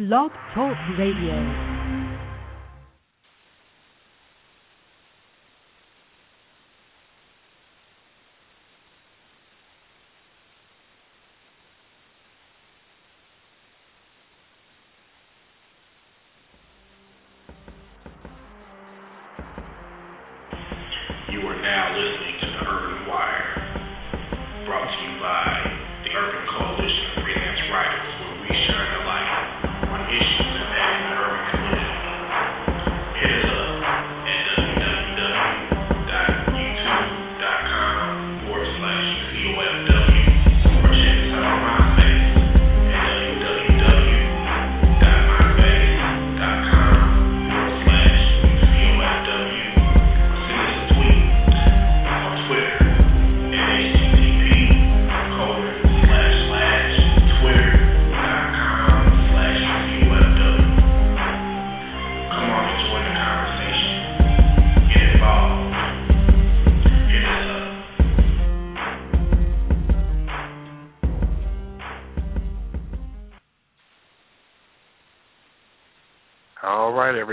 Blog Talk Radio.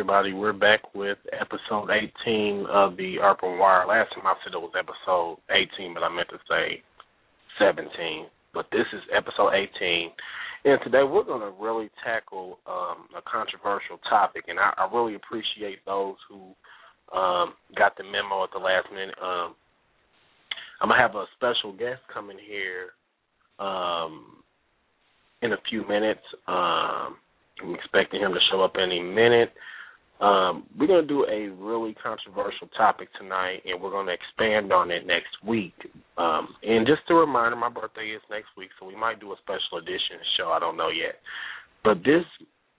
Everybody. We're back with episode 18 of the Urban Wire. Last time I said it was episode 18, but I meant to say 17. But this is episode 18. And today we're going to really tackle um, a controversial topic. And I, I really appreciate those who um, got the memo at the last minute. Um, I'm going to have a special guest coming here um, in a few minutes. Um, I'm expecting him to show up any minute. Um, we're going to do a really controversial topic tonight, and we're going to expand on it next week. Um, and just a reminder, my birthday is next week, so we might do a special edition show. I don't know yet, but this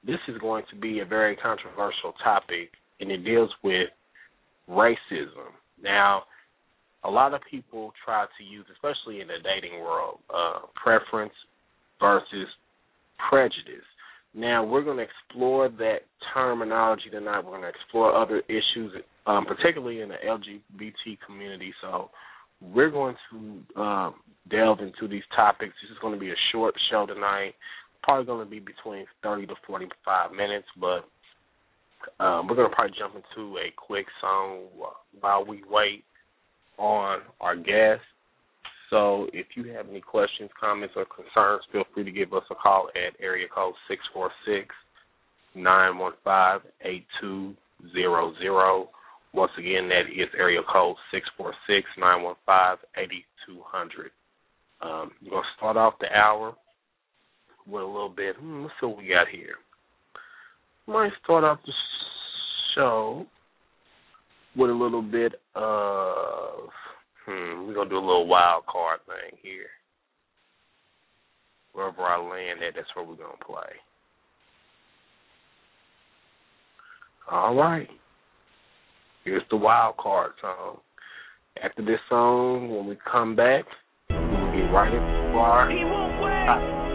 this is going to be a very controversial topic, and it deals with racism. Now, a lot of people try to use, especially in the dating world, uh, preference versus prejudice. Now we're going to explore that terminology tonight. We're going to explore other issues, um, particularly in the LGBT community. So we're going to um, delve into these topics. This is going to be a short show tonight. Probably going to be between 30 to 45 minutes, but um, we're going to probably jump into a quick song while we wait on our guest. So if you have any questions, comments, or concerns, feel free to give us a call at area code six four six nine one five eight two zero zero. Once again, that is area code six four six nine one five eighty two hundred. Um, we're gonna start off the hour with a little bit. Hmm, let's see what we got here. Might start off the show with a little bit of Hmm, we're gonna do a little wild card thing here. Wherever I land at, that's where we're gonna play. All right. Here's the wild card song. After this song, when we come back, we'll be right in the bar. He won't.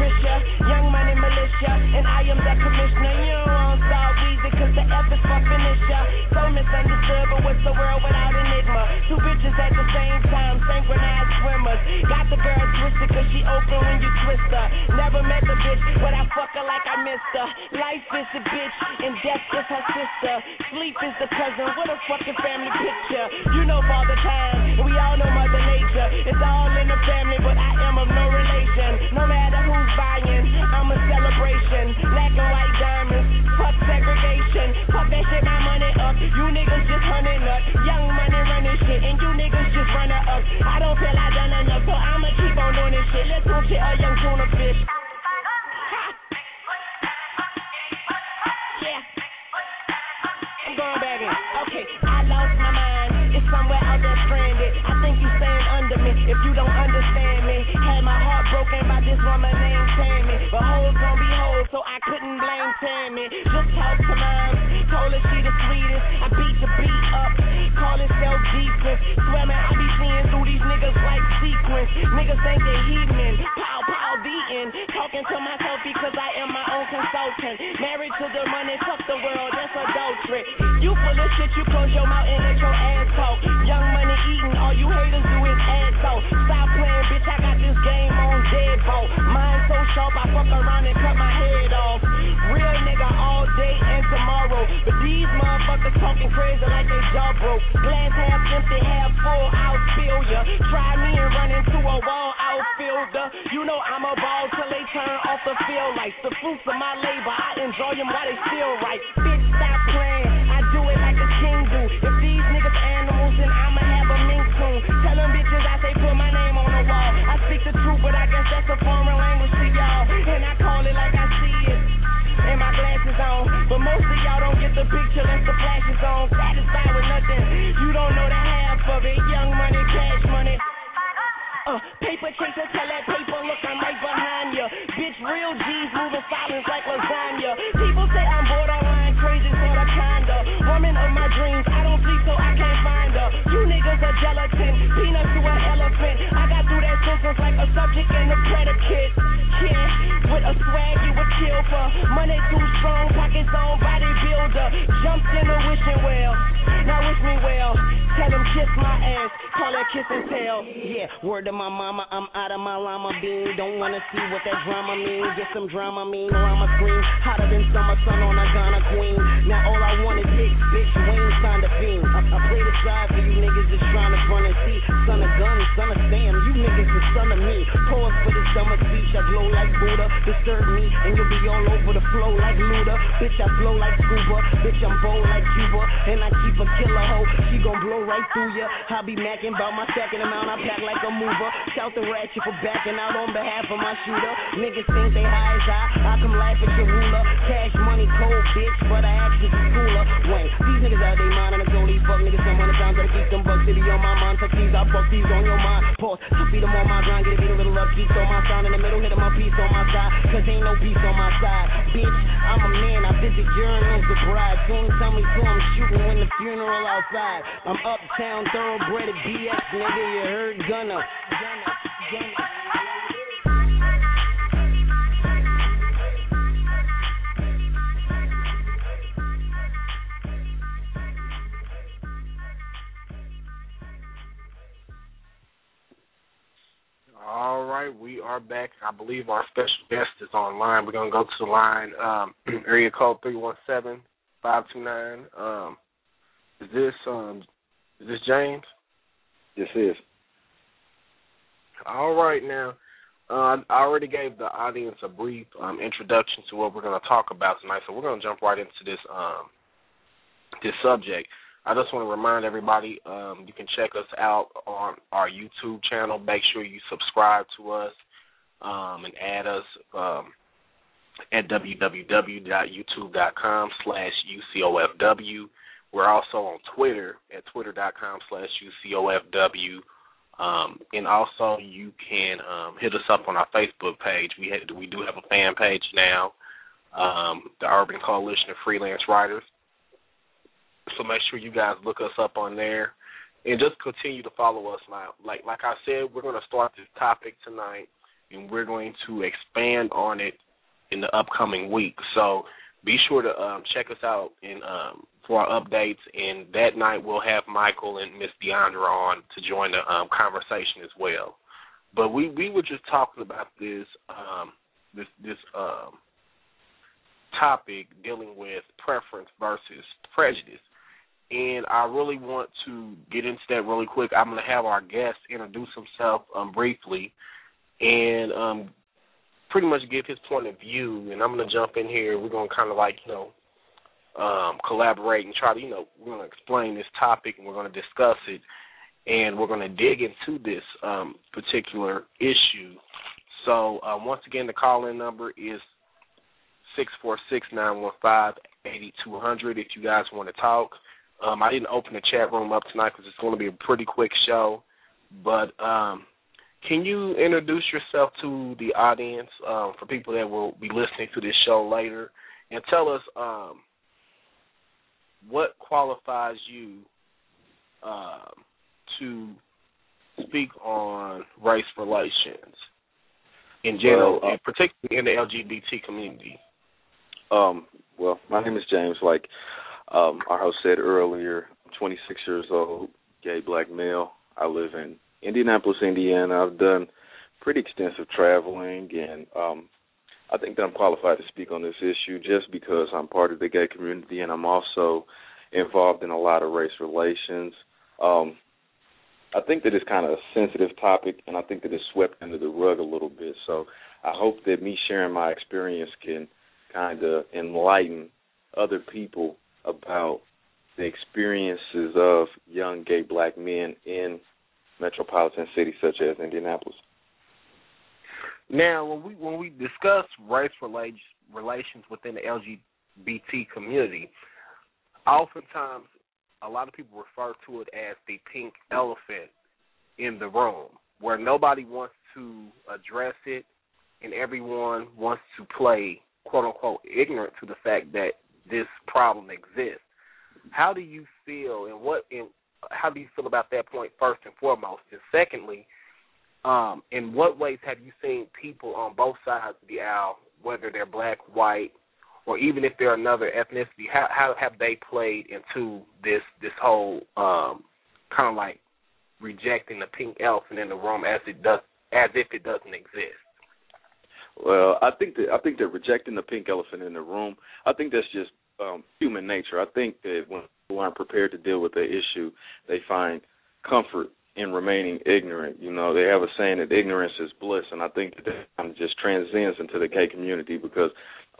Patricia, young money militia, and I am the commissioner. You don't solve cause the F is for finisher. So misunderstood, but what's the world without enigma? Two bitches at the same time, synchronized swimmers. Got the girl twisted, cause she open when you twist her. Never met the bitch, but I fuck her like I missed her. Life is a bitch, and death is her sister. Sleep is the cousin, what a fucking family picture. You know Father Time, we all know Mother Nature. It's all in the family, but I am of no relation. No matter who's buying, I'm a celebration. Black I'm out of my llama bean. Don't wanna see what that drama mean. Get some drama mean, or I'ma scream hotter than summer sun on a Ghana queen. Now all I want is hits, bitch. Wayne signed a fiend. I, I play the side for you niggas just trying to run and see. Son of gun, son of Sam, you niggas the son of me. Pause for this summer speech, I glow like Buddha. Disturb me, and you'll be all over the flow like Luda. Bitch, I flow like scuba. Bitch, I'm bold like Cuba, and I keep a killer hoe. She gon' blow right through ya. I be macking about my second amount, I pack like a mover. Shout the ratchet for backing out on behalf of my shooter. Niggas think they high as I, I come laugh at your ruler. Cash money cold, bitch, but I act actually cooler. Wayne, these niggas out they mind and I go fuck niggas some hundred times. Gotta keep them bucks city on my mind. Tuck these, I fuck these on your mind. Pause, to feed them on my grind, get a beat a little geeks on my sound in the middle, hit my piece on my side. Cause ain't no peace on my side. Bitch, I'm a man, I visit urinals, the bride. Soon tell me to I'm shooting when the funeral outside. I'm uptown, thoroughbred BX, nigga, you heard. Gunna, Gunna. All right, we are back. I believe our special guest is online. We're gonna go to the line. Um, area code three one seven five two nine. Um, is this um, is this James? This is. All right, now uh, I already gave the audience a brief um, introduction to what we're going to talk about tonight, so we're going to jump right into this um, this subject. I just want to remind everybody um, you can check us out on our YouTube channel. Make sure you subscribe to us um, and add us um, at www.youtube.com slash UCOFW. We're also on Twitter at twitter.com slash UCOFW. Um, and also you can um, hit us up on our Facebook page. We we do have a fan page now, um, the Urban Coalition of Freelance Writers. So make sure you guys look us up on there, and just continue to follow us. Now, like like I said, we're going to start this topic tonight, and we're going to expand on it in the upcoming week. So be sure to um, check us out in um, for our updates. And that night we'll have Michael and Miss Deandra on to join the um, conversation as well. But we we were just talking about this um, this this um, topic dealing with preference versus prejudice. And I really want to get into that really quick. I'm going to have our guest introduce himself um, briefly and um, pretty much give his point of view. And I'm going to jump in here. We're going to kind of like, you know, um, collaborate and try to, you know, we're going to explain this topic and we're going to discuss it. And we're going to dig into this um, particular issue. So, uh, once again, the call in number is six four six nine one five eighty two hundred. If you guys want to talk, um, I didn't open the chat room up tonight because it's going to be a pretty quick show. But um, can you introduce yourself to the audience um, for people that will be listening to this show later, and tell us um, what qualifies you um, to speak on race relations in general, well, uh, particularly in the LGBT community? Um, well, my name is James. Like um, our host said earlier, I'm 26 years old, gay black male. I live in Indianapolis, Indiana. I've done pretty extensive traveling, and um, I think that I'm qualified to speak on this issue just because I'm part of the gay community and I'm also involved in a lot of race relations. Um, I think that it's kind of a sensitive topic, and I think that it's swept under the rug a little bit. So I hope that me sharing my experience can kind of enlighten other people about the experiences of young gay black men in metropolitan cities such as Indianapolis. Now, when we when we discuss race relations within the LGBT community, oftentimes a lot of people refer to it as the pink elephant in the room, where nobody wants to address it, and everyone wants to play quote unquote ignorant to the fact that this problem exists. How do you feel, and what, and how do you feel about that point first and foremost? And secondly, um, in what ways have you seen people on both sides of the aisle, whether they're black, white, or even if they're another ethnicity, how how have they played into this this whole um, kind of like rejecting the pink elephant in the room as it does as if it doesn't exist? Well, I think that I think that rejecting the pink elephant in the room, I think that's just um, human nature. I think that when people aren't prepared to deal with the issue, they find comfort in remaining ignorant. You know, they have a saying that ignorance is bliss, and I think that that just transcends into the gay community because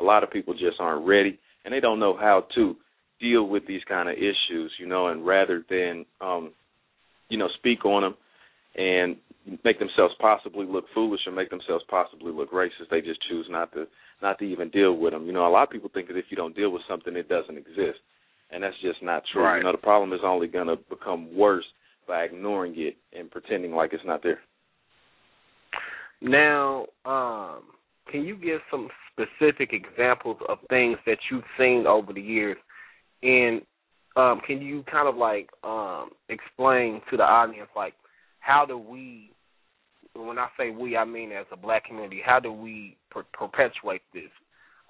a lot of people just aren't ready and they don't know how to deal with these kind of issues. You know, and rather than um, you know speak on them and make themselves possibly look foolish or make themselves possibly look racist, they just choose not to not to even deal with them. You know, a lot of people think that if you don't deal with something, it doesn't exist, and that's just not true. Right. You know, the problem is only going to become worse by ignoring it and pretending like it's not there. Now, um, can you give some specific examples of things that you've seen over the years, and um, can you kind of like um, explain to the audience like how do we when I say we, I mean as a black community, how do we per- perpetuate this?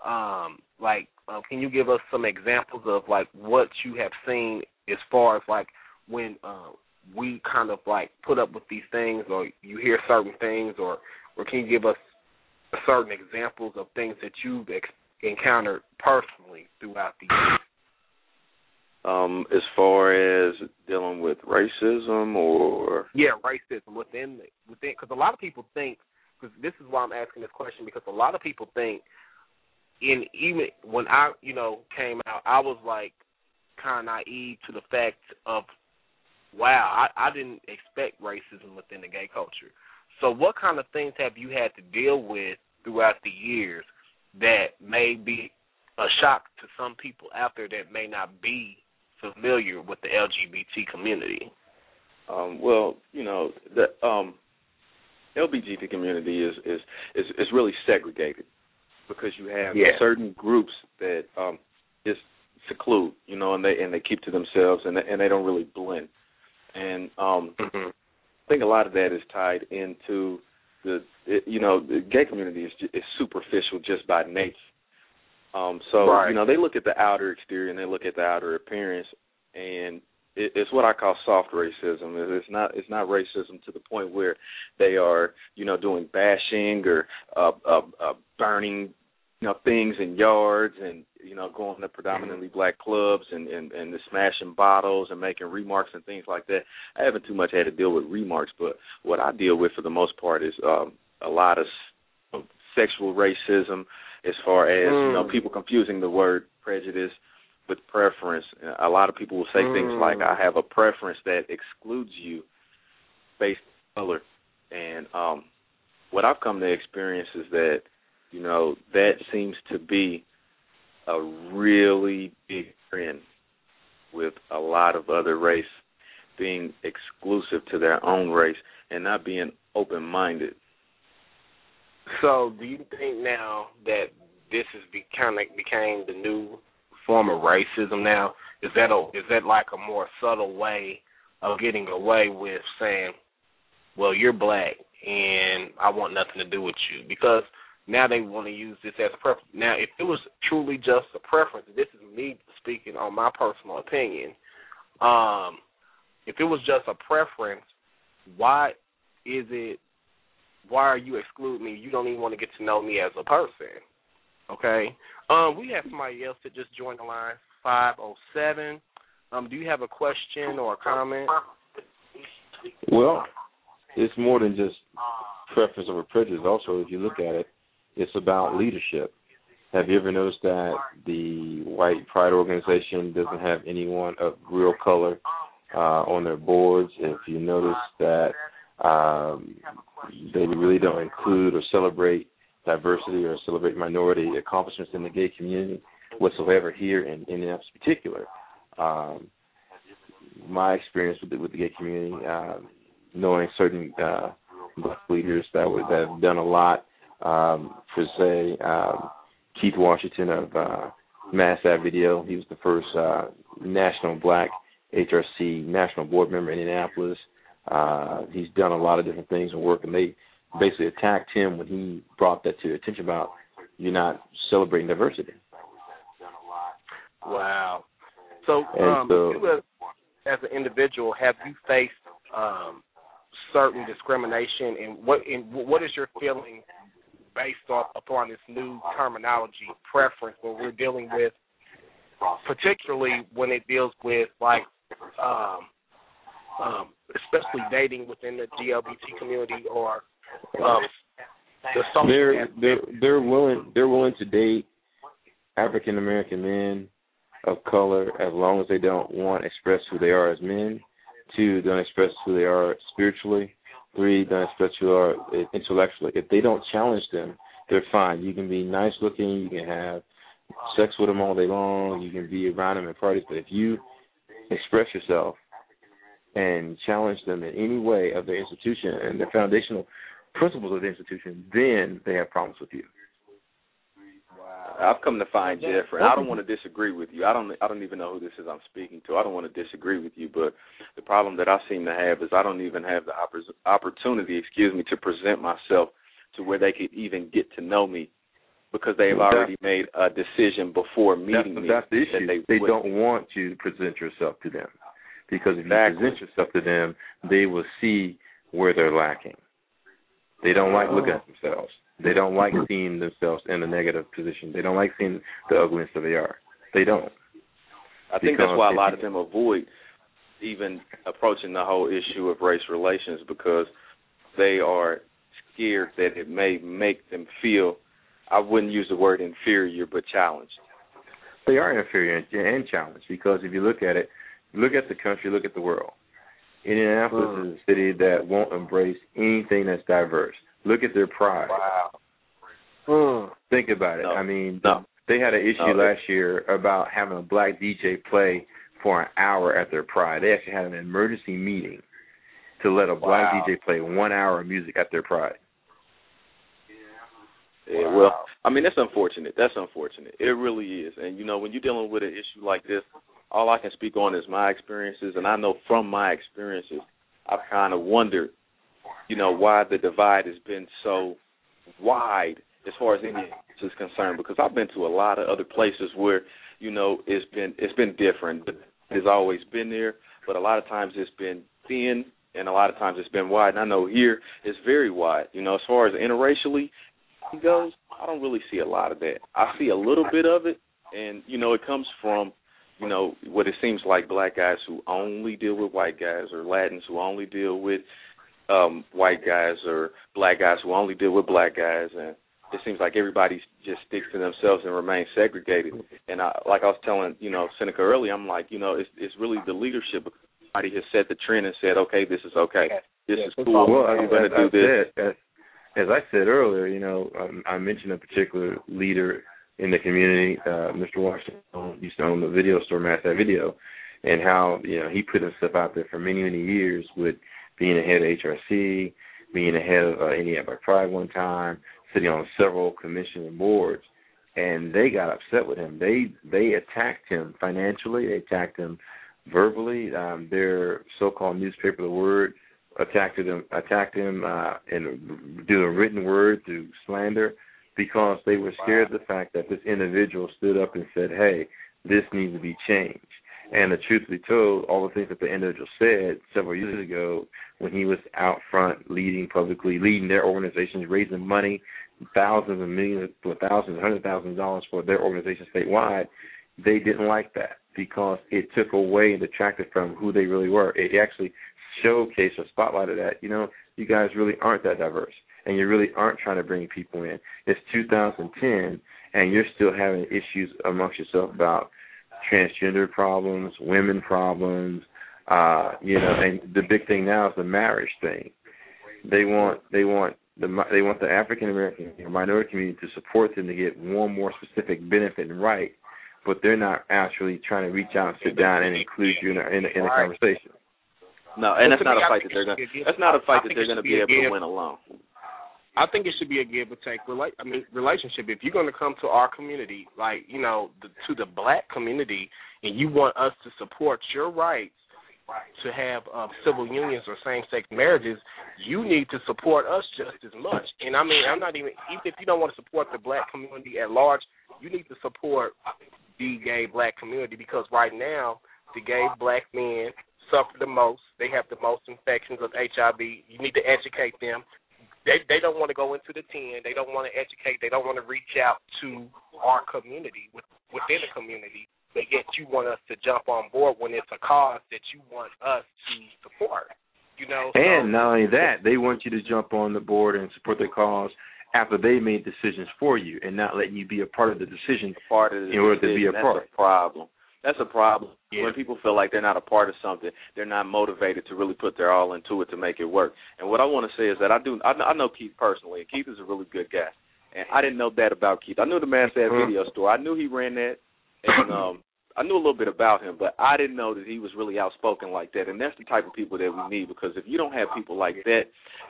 Um, like, uh, can you give us some examples of like what you have seen as far as like when uh, we kind of like put up with these things, or you hear certain things, or or can you give us certain examples of things that you've ex- encountered personally throughout the years? Um, as far as dealing with racism or yeah, racism within the, within because a lot of people think because this is why I'm asking this question because a lot of people think in even when I you know came out I was like kind of naive to the fact of wow, I, I didn't expect racism within the gay culture. So, what kind of things have you had to deal with throughout the years that may be a shock to some people out there that may not be familiar with the LGBT community? Um, well, you know, the um, LGBT community is, is is is really segregated because you have yeah. certain groups that um, just seclude, you know, and they and they keep to themselves and they, and they don't really blend and um, mm-hmm. I think a lot of that is tied into the it, you know the gay community is is superficial just by nature. Um, so right. you know they look at the outer exterior and they look at the outer appearance, and it, it's what I call soft racism. It's not it's not racism to the point where they are you know doing bashing or uh, uh, uh, burning you know things in yards and you know going to predominantly mm-hmm. black clubs and and and the smashing bottles and making remarks and things like that. I haven't too much had to deal with remarks, but what I deal with for the most part is um a lot of sexual racism as far as mm. you know people confusing the word prejudice with preference. A lot of people will say mm. things like I have a preference that excludes you based on color and um what I've come to experience is that you know, that seems to be a really big trend with a lot of other race being exclusive to their own race and not being open minded. So, do you think now that this has be, kind of became the new form of racism now? Is that a is that like a more subtle way of getting away with saying, "Well, you're black and I want nothing to do with you," because now they want to use this as a preference. Now, if it was truly just a preference, this is me speaking on my personal opinion. Um, if it was just a preference, why is it? Why are you excluding me? You don't even want to get to know me as a person. Okay. Um, we have somebody else that just joined the line. Five oh seven. Um, do you have a question or a comment? Well, it's more than just preference over prejudice. Also, if you look at it, it's about leadership. Have you ever noticed that the white pride organization doesn't have anyone of real color uh, on their boards? If you notice that um, they really don't include or celebrate diversity or celebrate minority accomplishments in the gay community whatsoever here in Indianapolis in particular. Um, my experience with the, with the gay community, uh, knowing certain uh, leaders that that have done a lot, um, for say um, Keith Washington of uh, Mass Ave Video. He was the first uh, national black HRC national board member in Indianapolis. Uh, he's done a lot of different things and work, and they basically attacked him when he brought that to their attention about you're not celebrating diversity. Wow. So, um, so you as, as an individual, have you faced um, certain discrimination, and what and what is your feeling based off upon this new terminology preference when we're dealing with, particularly when it deals with like, um, um, especially dating within the GLBT community or um, the social they're they're they're willing they're willing to date African American men of color as long as they don't one express who they are as men, two don't express who they are spiritually, three express who are eh, intellectually. If they don't challenge them, they're fine. You can be nice looking, you can have sex with them all day long, you can be around them at parties, but if you express yourself and challenge them in any way of their institution and the foundational principles of the institution, then they have problems with you. I've come to find Jeffrey. I don't want to disagree with you. I don't. I don't even know who this is I'm speaking to. I don't want to disagree with you, but the problem that I seem to have is I don't even have the oppor- opportunity, excuse me, to present myself to where they could even get to know me because they have Well, that- already made a decision before meeting that's, me. that's the that issue. They, They, don't want you to present yourself to them because if Exactly. you present yourself to them, they will see where they're lacking. They don't like looking at oh. themselves. They don't like seeing themselves in a negative position. They don't like seeing the ugliness that they are. They don't. I think that's why a lot of them avoid even approaching the whole issue of race relations because they are scared that it may make them feel I wouldn't use the word inferior but challenged. They are inferior and, and challenged because if you look at it, look at the country, look at the world. Indianapolis Mm. is a city that won't embrace anything that's diverse. Look at their pride. Wow. Hmm. Think about it. No. I mean, No. they had an issue No, last year about having a black DJ play for an hour at their Pride. They actually had an emergency meeting to let a black Wow. DJ play one hour of music at their Pride. Yeah, well, I mean that's unfortunate. That's unfortunate. It really is. And you know, when you're dealing with an issue like this, all I can speak on is my experiences, and I know from my experiences, I've kind of wondered, you know, why the divide has been so wide as far as Indiana is concerned. Because I've been to a lot of other places where, you know, it's been it's been different. But it's always been there, but a lot of times it's been thin, and a lot of times it's been wide. And I know here it's very wide. You know, as far as interracially goes, I don't really see a lot of that. I see a little bit of it, and you know, it comes from you know what it seems like black guys who only deal with white guys, or Latins who only deal with um white guys, or black guys who only deal with black guys, and it seems like everybody just sticks to themselves and remains segregated. And I, like I was telling you know Seneca earlier, I'm like, you know, it's it's really the leadership. Somebody has set the trend and said, okay, this is okay, this is cool. Well, I'm as, gonna do this. Said, as, as I said earlier, you know, um, I mentioned a particular leader in the community, uh, Mr. Washington, used to own the video store, Mass Ave Video, and how you know he put himself out there for many many years with being the head of HRC, being the head of uh, Indiana Black Pride one time, sitting on several commission and boards, and they got upset with him. They they attacked him financially. They attacked him verbally. Um, their so-called newspaper, The Word, attacked him attacked him uh, in a written word, through slander, because they were scared of the fact that this individual stood up and said, "Hey, this needs to be changed." And the truth be told, all the things that the individual said several years ago when he was out front leading publicly, leading their organizations, raising money, thousands and millions, thousands, hundred thousands of dollars for their organization statewide, they didn't like that because it took away and detracted from who they really were. It actually showcased or spotlighted that, you know, you guys really aren't that diverse and you really aren't trying to bring people in. It's 2010 and you're still having issues amongst yourself about transgender problems, women problems, uh, you know, and the big thing now is the marriage thing. They want they want the they want the African American minority community to support them to get one more specific benefit and right, but they're not actually trying to reach out and sit down and include you in a, in a, in a conversation. No, and that's not a fight that they're gonna. That's not a fight that they're going to be able to win alone. I think it should be a give or take relate. I mean, relationship. If you're going to come to our community, like you know, the, to the black community, and you want us to support your rights to have um, civil unions or same-sex marriages, you need to support us just as much. And I mean, I'm not even even if you don't want to support the black community at large, you need to support the gay black community because right now the gay black men suffer the most. They have the most infections of HIV. You need to educate them they they don't want to go into the ten. They don't want to educate. They don't want to reach out to our community within the community. But yet you want us to jump on board when it's a cause that you want us to support. You know. And so, not only that, they want you to jump on the board and support their cause after they made decisions for you, and not letting you be a part of the decision part of the in order decision. to be a That's part. A problem. That's a problem. Yeah. When people feel like they're not a part of something, they're not motivated to really put their all into it to make it work. And what I want to say is that I do I, I know Keith personally, and Keith is a really good guy. And I didn't know that about Keith. I knew the man had a video store. I knew he ran that, and um, I knew a little bit about him, but I didn't know that he was really outspoken like that. And that's the type of people that we need because if you don't have people like that,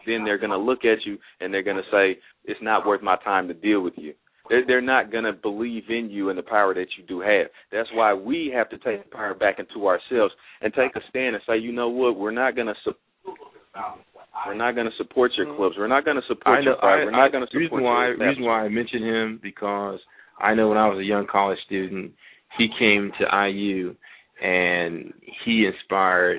then they're going to look at you and they're going to say it's not worth my time to deal with you. They're, they're not going to believe in you and the power that you do have. That's why we have to take the power back into ourselves and take a stand and say, you know what, we're not going to. Su- we're not going to support your mm-hmm. clubs. We're not going to support know. your fight. I, We're not going to reason support why your reason why I mention him because I know when I was a young college student, he came to IU and he inspired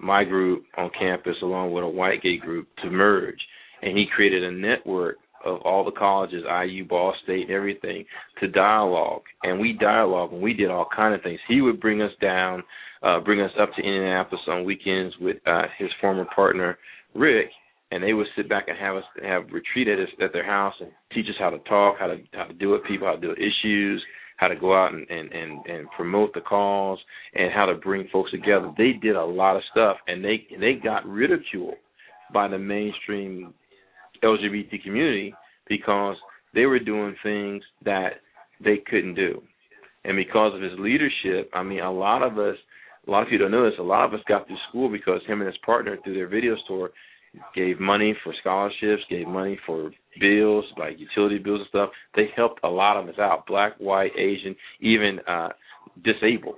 my group on campus along with a white gay group to merge, and he created a network of all the colleges, IU, Ball State, and everything, to dialogue. And we dialogue and we did all kind of things. He would bring us down, uh, bring us up to Indianapolis on weekends with uh, his former partner Rick, and they would sit back and have us have retreat at, us, at their house and teach us how to talk, how to how to deal with people, how to deal with issues, how to go out and and and, and promote the cause, and how to bring folks together. They did a lot of stuff, and they they got ridiculed by the mainstream LGBT community because they were doing things that they couldn't do. And because of his leadership, I mean, a lot of us, a lot of people don't know this, a lot of us got through school because him and his partner, through their video store, gave money for scholarships, gave money for bills, like utility bills and stuff. They helped a lot of us out, black, white, Asian, even uh disabled.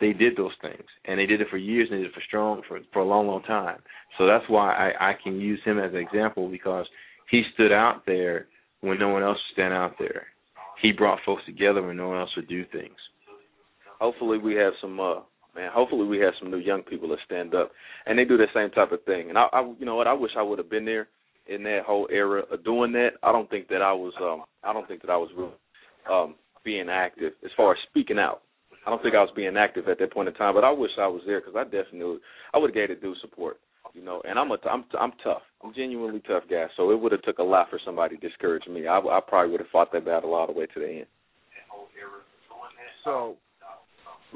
They did those things, and they did it for years, and they did it for strong for for a long, long time. So that's why I I can use him as an example because he stood out there when no one else would stand out there. He brought folks together when no one else would do things. hopefully we have some uh man hopefully we have some new young people that stand up and they do the same type of thing and i, I you know what i wish i would have been there in that whole era of doing that i don't think that i was um i don't think that i was really um being active as far as speaking out i don't think i was being active at that point in time but i wish i was there because i definitely i would have gave it due support you know and i'm a i'm i'm tough i'm genuinely tough guy so it would have took a lot for somebody to discourage me i i probably would have fought that battle all the way to the end So,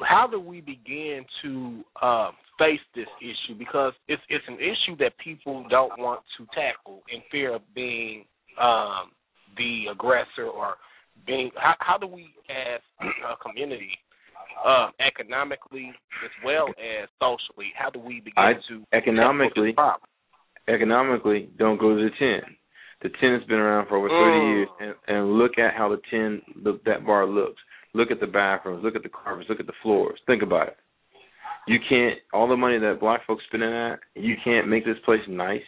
how do we begin to uh, face this issue? Because it's it's an issue that people don't want to tackle in fear of being um, the aggressor or being. How, how do we, as a community, uh, economically as well as socially, how do we begin I- to economically- tackle this problem? economically don't go to the ten. The ten has been around for over thirty Mm. years, and, and look at how the ten the, that bar looks. Look at the bathrooms. Look at the carpets. Look at the floors. Think about it. You can't all the money that black folks spending at. You can't make this place nice.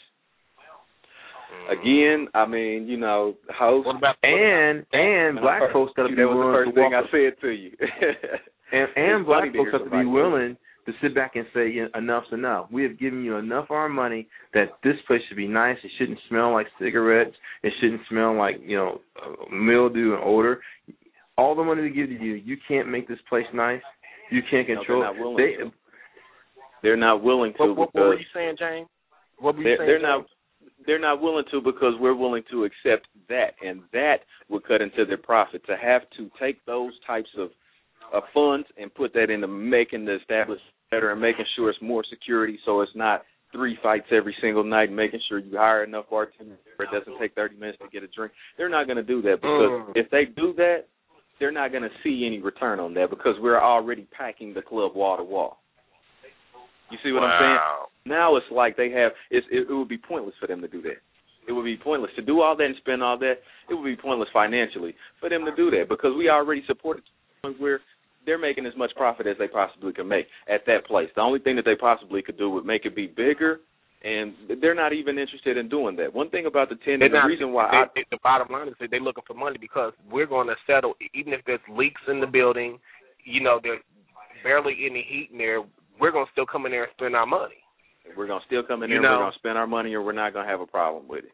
Again, I mean, you know, host What about And and black folks got to was be the willing first to walk thing I said to you. And, and It's black folks have to be willing to sit back and say, "Yeah, enough's enough. We have given you enough of our money that this place should be nice. It shouldn't smell like cigarettes. It shouldn't smell like you know uh, mildew and odor. All the money we give to you, you can't make this place nice. You can't No, control. they're not willing they, to. They're not willing to What, what, what because were you saying, James? What were you they're, saying? they're James? not they're not willing to because we're willing to accept that, and that would cut into their profit. To have to take those types of uh, funds and put that into making the establishment better and making sure it's more security, so it's not three fights every single night, making sure you hire enough bartenders where it doesn't take 30 minutes to get a drink. They're not going to do that because Mm. if they do that, they're not going to see any return on that because we're already packing the club wall to wall. You see what I'm saying? Now it's like they have. It's, it, it would be pointless for them to do that. It would be pointless to do all that and spend all that. It would be pointless financially for them to do that because we already supported to the point where they're making as much profit as they possibly can make at that place. The only thing that they possibly could do would make it be bigger, and they're not even interested in doing that. One thing about the ten, and the not, reason why they, I they- the bottom line is that they're looking for money because we're going to settle, even if there's leaks in the building, you know, there's barely any heat in there. We're going to still come in there and spend our money. We're gonna still come in You there. know- we're gonna spend our money, or we're not gonna have a problem with it.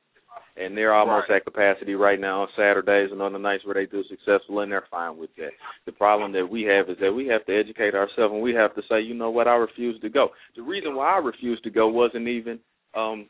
And they're almost at capacity right now on Saturdays and on the nights where they do successful, and they're fine with that. The problem that we have is that we have to educate ourselves, and we have to say, you know what, I refuse to go. The reason why I refused to go wasn't even um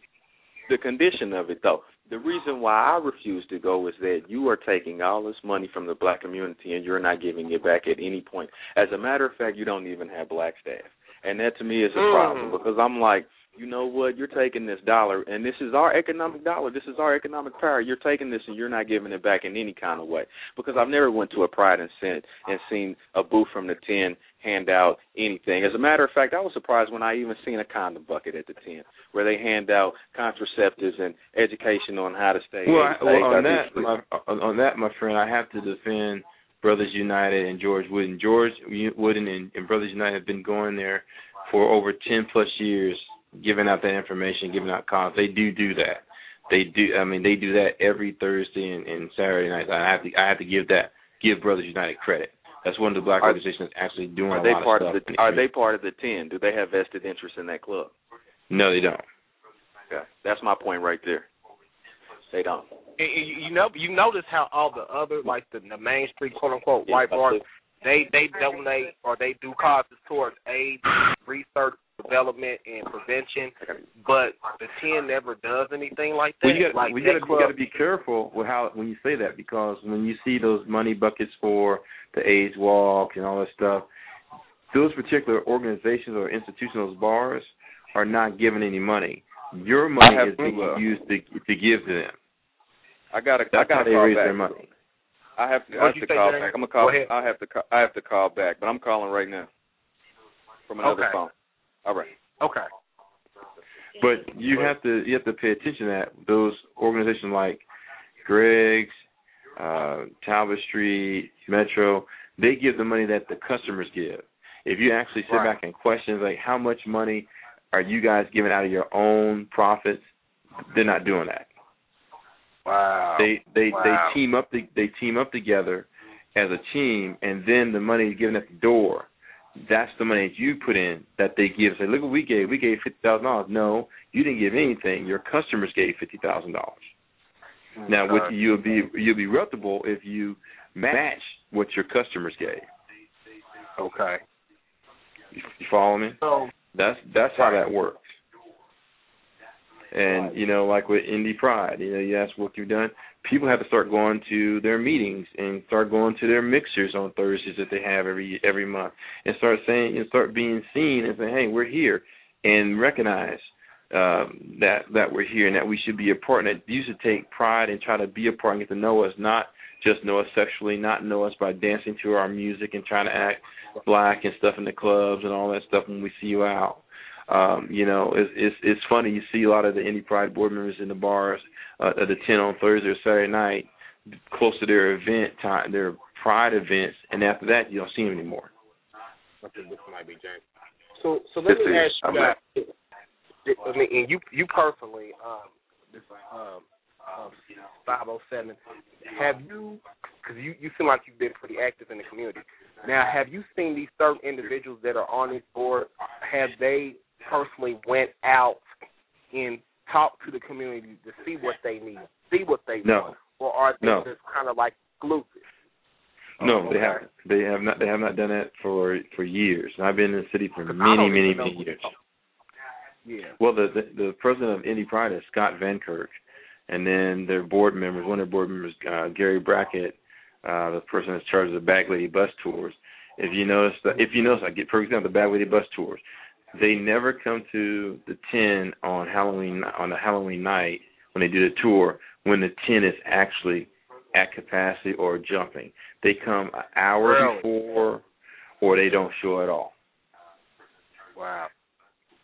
the condition of it, though. The reason why I refuse to go is that you are taking all this money from the black community and you're not giving it back at any point. As a matter of fact, you don't even have black staff. And that to me is a Mm. problem because I'm like, you know what, you're taking this dollar and this is our economic dollar, this is our economic power. You're taking this and you're not giving it back in any kind of way. Because I've never went to a pride and sent and seen a booth from the ten hand out anything. As a matter of fact, I was surprised when I even seen a condom bucket at the ten where they hand out contraceptives and education on how to stay. well, I, well on that, my, on that, my friend, I have to defend Brothers United and George Wooden. George Wooden and, and Brothers United have been going there for over ten plus years, giving out that information, giving out condoms. They do do that. They do. I mean, they do that every Thursday and, and Saturday nights. I have to. I have to give that. Give Brothers United credit. That's one of the black Are- organizations actually doing Are a they lot part of of stuff. the Are they part of the ten? Do they have vested interest in that club? No, they don't. Yeah, that's my point right there. They don't. And- and You you know, you notice how all the other, like the, the Main Street quote unquote Yeah, white I bars, they they donate or they do causes towards AIDS, research, development, and prevention. But the ten never does anything like that. Well, you got like we got you got to be careful with how when you say that because when you see those money buckets for the AIDS walk and all that stuff, those particular organizations or institutions, bars, are not giving any money. Your money is being to, used to to give to them. I got to. I got how to they call raise back. their money. I have to. I have to call back. I'm gonna call. Go. I have to. I have to call back, but I'm calling right now from another Okay. phone. All right. Okay. But you have to you have to pay attention to that those organizations like Greg's, uh, Talbott Street, Metro, they give the money that the customers give. If you actually sit Right. back and question like how much money are you guys giving out of your own profits, they're not doing that. Wow. They they Wow. they team up the, they team up together as a team and then the money is given at the door. That's the money that you put in that they give. Say, look what we gave. We gave fifty thousand dollars. No, you didn't give anything. Your customers gave fifty thousand dollars. Now, what you'll be you'll be reputable if you match what your customers gave. okay. You, you follow me? So That's that's how that works. And you know, like with Indy Pride, you know, you ask what you've done. People have to start going to their meetings and start going to their mixers on Thursdays that they have every every month, and start saying and start being seen and saying, "Hey, we're here," and recognize um, that that we're here and that we should be a part. And that you should take pride and try to be a part and get to know us, not just know us sexually, not know us by dancing to our music and trying to act black and stuff in the clubs and all that stuff when we see you out. Um, you know, it's, it's it's funny. You see a lot of the Indy Pride board members in the bars uh, at the ten on Thursday or Saturday night, close to their event time, their Pride events, and after that, you don't see them anymore. I think this might be James. So, so let This me is- ask you guys. I mean, and you, you personally, um, this, um, uh, 507. Have you? Because you, you seem like you've been pretty active in the community. Now, have you seen these certain individuals that are on this board? Have they personally went out and talked to the community to see what they need, see what they No. want, or are they No. just kind of like exclusive? No, Okay. they haven't. They have not. They have not done that for for years. And I've been in the city for many, many, many years. Yeah. Well, the, the the president of Indy Pride is Scott Van Kirk, and then their board members, one of their board members, uh, Gary Brackett, uh, the person that's charged of the Bag Lady bus tours. If you notice, if you notice, I get for example the Bag Lady bus tours, they never come to the ten on Halloween on a Halloween night when they do the tour when the ten is actually at capacity or jumping. They come an hour Really? before, or they don't show at all. Wow.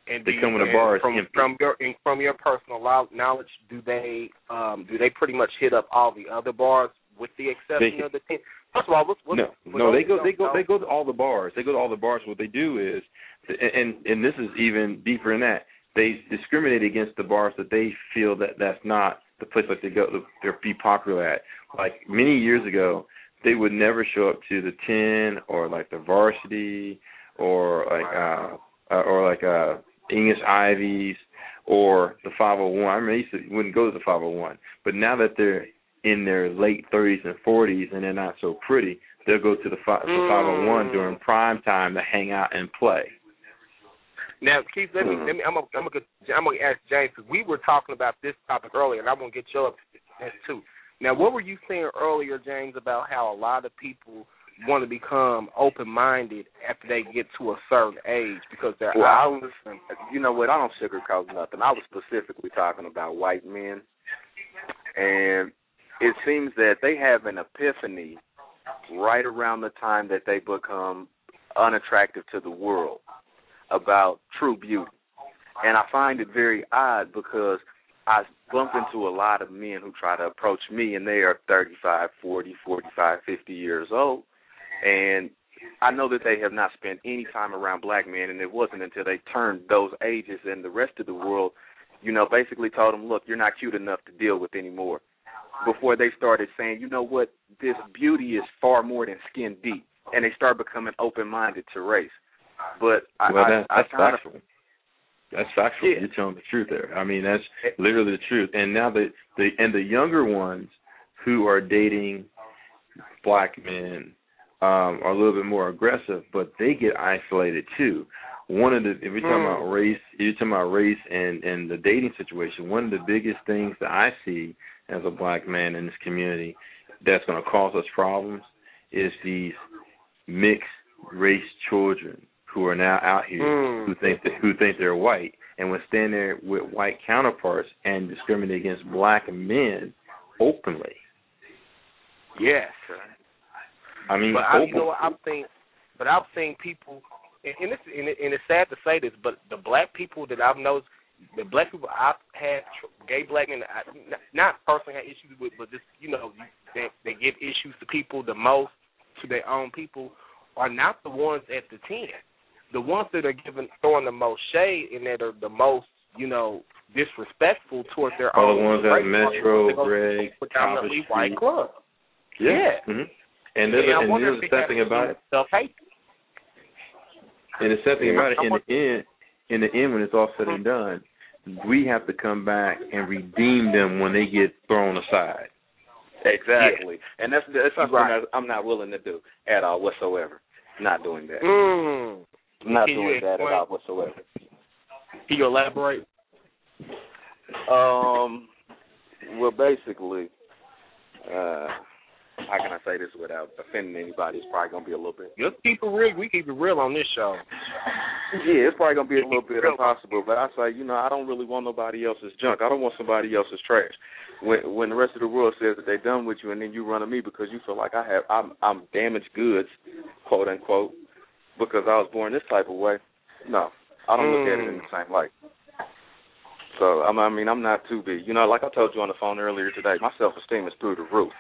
And They come you- when the bar is from, empty. From your and from your personal knowledge, do they um do they pretty much hit up all the other bars with the exception They- of the ten? First of all, what's, what's no, no, they go, they go, they go to all the bars. They go to all the bars. What they do is, and and this is even deeper than that. They discriminate against the bars that they feel that that's not the place that they go to they're be popular at. Like many years ago, they would never show up to the ten or like the varsity or like uh uh, or like uh English Ivies or the 501. I remember they used to wouldn't go to the 501, but now that they're in their late 30s and 40s and they're not so pretty, they'll go to the, fi- the Mm. 501 during prime time to hang out and play. Now, Keith, let me Mhm. let me. I'm gonna I'm gonna, I'm gonna ask James because we were talking about this topic earlier, and I'm gonna get your opinion too. Now, what were you saying earlier, James, about how a lot of people want to become open-minded after they get to a certain age because they're Well, I was, you know what? I don't sugarcoat nothing. I was specifically talking about white men, and it seems that they have an epiphany right around the time that they become unattractive to the world about true beauty. And I find it very odd because I bump into a lot of men who try to approach me and they are 35, 40, 45, 50 years old. And I know that they have not spent any time around black men, and it wasn't until they turned those ages and the rest of the world, you know, basically told them, look, you're not cute enough to deal with anymore. Before they started saying, you know what, this beauty is far more than skin deep, and they start becoming open-minded to race. But I, well, that, I that's kind of factual. That's factual. Yeah. You're telling the truth there. I mean, that's literally the truth. And now the the and the younger ones who are dating black men um, are a little bit more aggressive, but they get isolated too. One of the if you're talking Hmm. about race, if you're talking about race and and the dating situation. One of the biggest things that I see as a black man in this community that's going to cause us problems is these mixed race children who are now out here Mm. who think that who think they're white and would stand there with white counterparts and discriminate against black men openly. Yes. I mean, But I, you know what I'm saying, but I've seen people, and, and it's and, it, and it's sad to say this, but the black people that I've noticed, the black people I've had, gay black men, I, not- not personally had issues with, but just you know, they they give issues to people the most, to their own people, are not the ones at the ten. The ones that are giving throwing the most shade and that are the most, you know, disrespectful towards their Are own the ones at are the Metro, ones that go Greg, predominantly Calvert white Street. clubs. yeah. yeah. hmm And there's, I and wonder there's if the they sad thing about it. Self hate. And the sad thing Yeah. about it, I in want- the end, in the end, when it's all said and done, we have to come back and redeem them when they get thrown aside. Exactly, and that's that's something right. that I'm not willing to do at all whatsoever. Not doing that. Mm. Not Can doing that at all whatsoever. Can you elaborate? Um, well, basically, uh, how can I say this without offending anybody? It's probably gonna be a little bit. Just keep it real. We keep it real on this show. Yeah, it's probably gonna be a little bit impossible, but I say, you know, I don't really want nobody else's junk. I don't want somebody else's trash. When when the rest of the world says that they're done with you, and then you run to me because you feel like I have I'm I'm damaged goods, quote unquote, because I was born this type of way. No, I don't look at it in the same light. So I mean, I'm not too big. You know, like I told you on the phone earlier today, my self esteem is through the roof.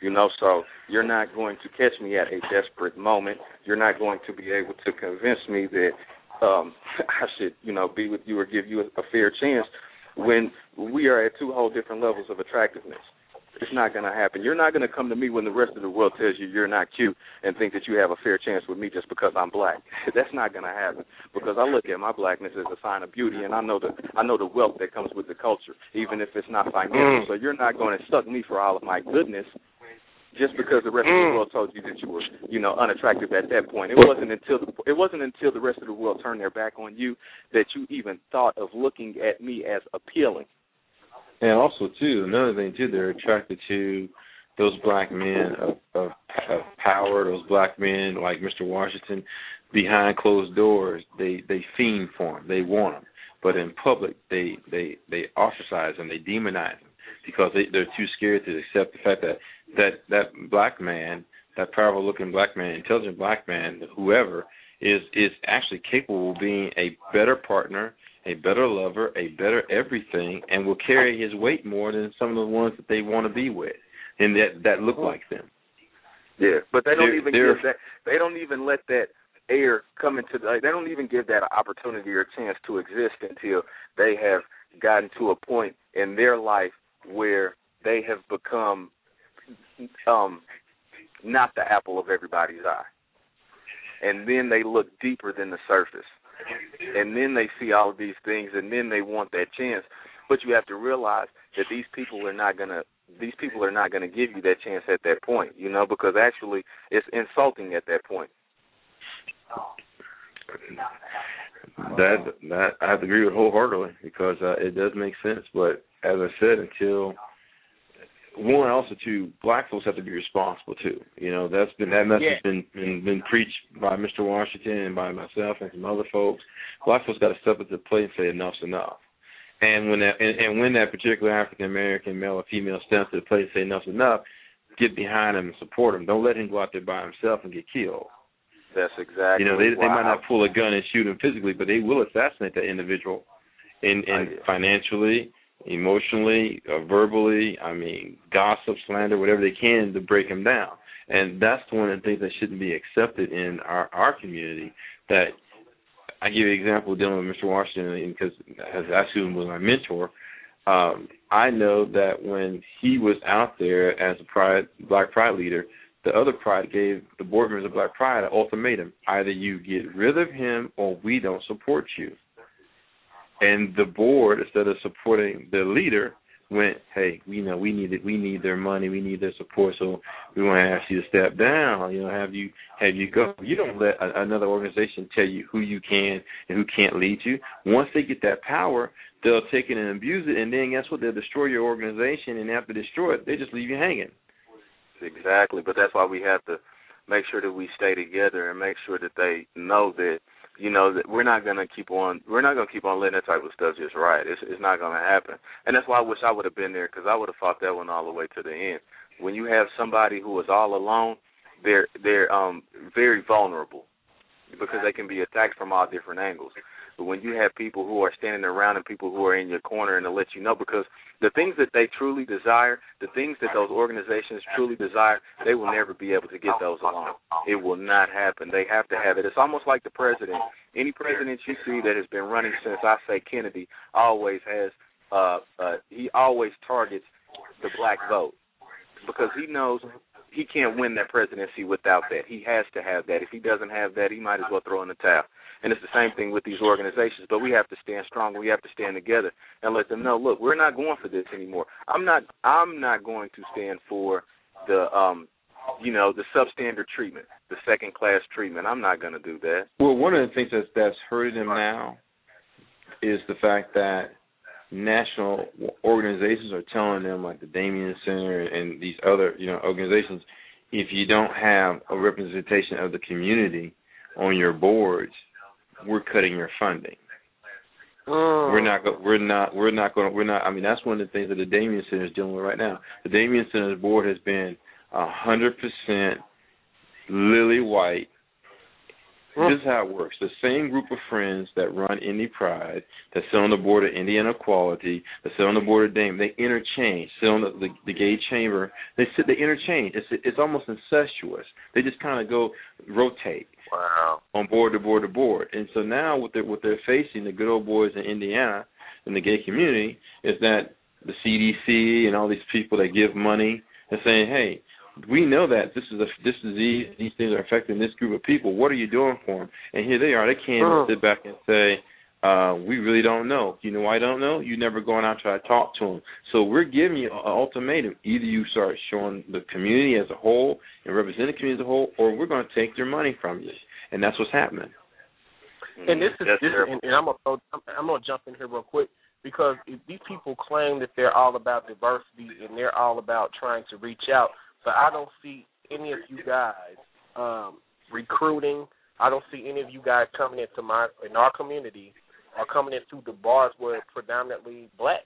You know, so you're not going to catch me at a desperate moment. You're not going to be able to convince me that um I should, you know, be with you or give you a, a fair chance when we are at two whole different levels of attractiveness. It's not going to happen. You're not going to come to me when the rest of the world tells you you're not cute and think that you have a fair chance with me just because I'm black. That's not going to happen because I look at my blackness as a sign of beauty, and I know the I know the wealth that comes with the culture, even if it's not financial. Mm. So you're not going to suck me for all of my goodness just because the rest mm. of the mm. world told you that you were, you know, unattractive at that point. It wasn't until the, it wasn't until the rest of the world turned their back on you that you even thought of looking at me as appealing. And also, too, another thing too, they're attracted to those black men of, of, of power, those black men like Mr. Washington, behind closed doors. They they fiend for them. They want them, but in public, they they they ostracize them. They demonize them because they, they're too scared to accept the fact that that that black man, that powerful looking black man, intelligent black man, whoever is is actually capable of being a better partner, a better lover, a better everything, and will carry his weight more than some of the ones that they want to be with, and that that look like them. Yeah, but they don't they're, even they're, give that. They don't even let that air come into. The, they don't even give that opportunity or chance to exist until they have gotten to a point in their life where they have become um not the apple of everybody's eye. And then they look deeper than the surface. And then they see all of these things and then they want that chance. But you have to realize that these people are not gonna these people are not gonna give you that chance at that point, you know, because actually it's insulting at that point. That that I have to agree with wholeheartedly because uh, it does make sense. But as I said, until one also too, black folks have to be responsible too. You know, that's been that message yeah. been, been been preached by Mr. Washington and by myself and some other folks. Black folks got to step up to the plate and say enough's enough. And when that and, and when that particular African American male or female steps to the plate and say enough's enough, get behind him and support him. Don't let him go out there by himself and get killed. That's exactly. You know, they wow. they might not pull a gun and shoot him physically, but they will assassinate that individual, in in financially, emotionally, uh, verbally. I mean, gossip, slander, whatever they can to break him down. And that's one of the things that shouldn't be accepted in our our community. That I give you an example dealing with Mr. Washington because as Asu was my mentor. Um, I know that when he was out there as a pride black pride leader, the other pride gave the board members of Black Pride an ultimatum: either you get rid of him or we don't support you. And the board, instead of supporting the leader, went, "Hey, we know we need it. We need their money. We need their support. So we want to ask you to step down. You know, have you have you go. You don't let a, another organization tell you who you can and who can't lead you. Once they get that power, they'll take it and abuse it, and then guess what? They'll destroy your organization. And after destroy it, they just leave you hanging. Exactly, but that's why we have to make sure that we stay together and make sure that they know that you know that we're not gonna keep on we're not gonna keep on letting that type of stuff just ride. It's it's not gonna happen, and that's why I wish I would have been there because I would have fought that one all the way to the end. When you have somebody who is all alone, they're they're um very vulnerable because they can be attacked from all different angles. But when you have people who are standing around and people who are in your corner and to let you know, because the things that they truly desire, the things that those organizations truly desire, they will never be able to get those alone. It will not happen. They have to have it. It's almost like the president. Any president you see that has been running since I say Kennedy always has uh uh he always targets the black vote because he knows he can't win that presidency without that. He has to have that. If he doesn't have that, he might as well throw in the towel. And it's the same thing with these organizations. But we have to stand strong. We have to stand together and let them know, look, we're not going for this anymore. I'm not. I'm not going to stand for the, um, you know, the substandard treatment, the second class treatment. I'm not going to do that. Well, one of the things that's that's hurting them now is the fact that national organizations are telling them, like the Damien Center and these other, you know, organizations, if you don't have a representation of the community on your boards, we're cutting your funding. Oh. We're not. We're not. We're not going. We're not. I mean, that's one of the things that the Damien Center is dealing with right now. The Damien Center's board has been a hundred percent lily white This is how it works. The same group of friends that run Indy Pride, that sit on the board of Indiana Equality, that sit on the board of Dame, they interchange. Sit on the, the, the gay chamber, they sit, they interchange. It's it's almost incestuous. They just kind of go rotate. Wow. On board to board to board, and so now what they're what they're facing, the good old boys in Indiana, in the gay community, is that the CDC and all these people that give money and saying, hey we know that this is a this disease, these things are affecting this group of people. What are you doing for them? And here they are. They can't even sit back and say, uh, we really don't know. You know why I don't know? You never going out to try to talk to them. So we're giving you an ultimatum. Either you start showing the community as a whole and represent the community as a whole, or we're going to take their money from you. And that's what's happening. And this is, this, and, and I'm gonna I'm gonna jump in here real quick because if these people claim that they're all about diversity and they're all about trying to reach out, but I don't see any of you guys um, recruiting. I don't see any of you guys coming into my in our community or coming into the bars where predominantly blacks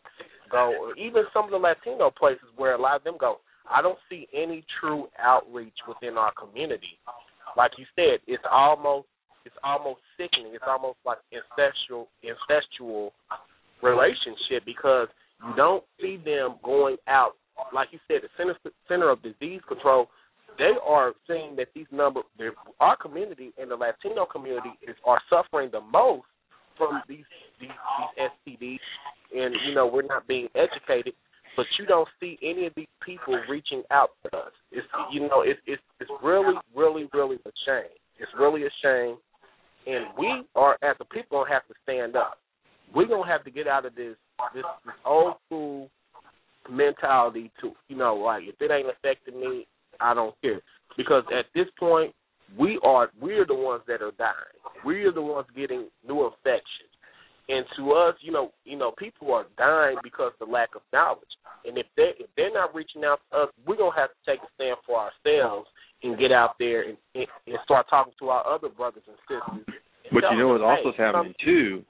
go, or even some of the Latino places where a lot of them go. I don't see any true outreach within our community. Like you said, it's almost it's almost sickening. It's almost like incestual incestual relationship because you don't see them going out like you said, the Center Center of Disease Control, they are saying that these number, our community and the Latino community is are suffering the most from these these, these STDs, and you know we're not being educated. But you don't see any of these people reaching out to us. It's you know it's it's it's really really really a shame. It's really a shame, and we are as a people gonna have to stand up. We're gonna have to get out of this this, this old school mentality to you know like if it ain't affecting me, I don't care because at this point we are we're the ones that are dying. We're the ones getting new infections. And to us, you know, you know, people are dying because of the lack of knowledge. And if they if they're not reaching out to us, we're gonna have to take a stand for ourselves and get out there and, and, and start talking to our other brothers and sisters. But you know what also is happening too?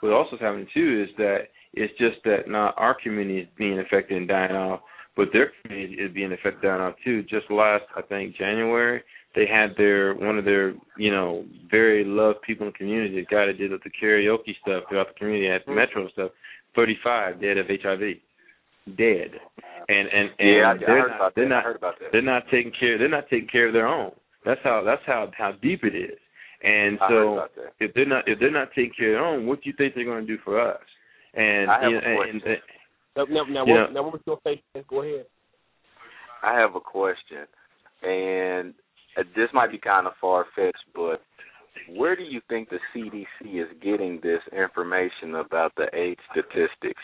What also is happening too is that it's just that not our community is being affected and dying off, but their community is being affected dying off too. Just last, I think January, they had their one of their you know very loved people in the community, the guy that did the karaoke stuff throughout the community at the mm-hmm. Metro stuff, 35 dead of HIV, dead, and and and yeah, they're not they're not they're not taking care they're not taking care of their own. That's how that's how how deep it is. And so if they're not if they're not taking care of their own, what do you think they're going to do for us? And I have you a question. And, now, now, now, you what, now what was your face? Go ahead. I have a question, and Uh, this might be kind of far fetched, but where do you think the CDC is getting this information about the AIDS statistics?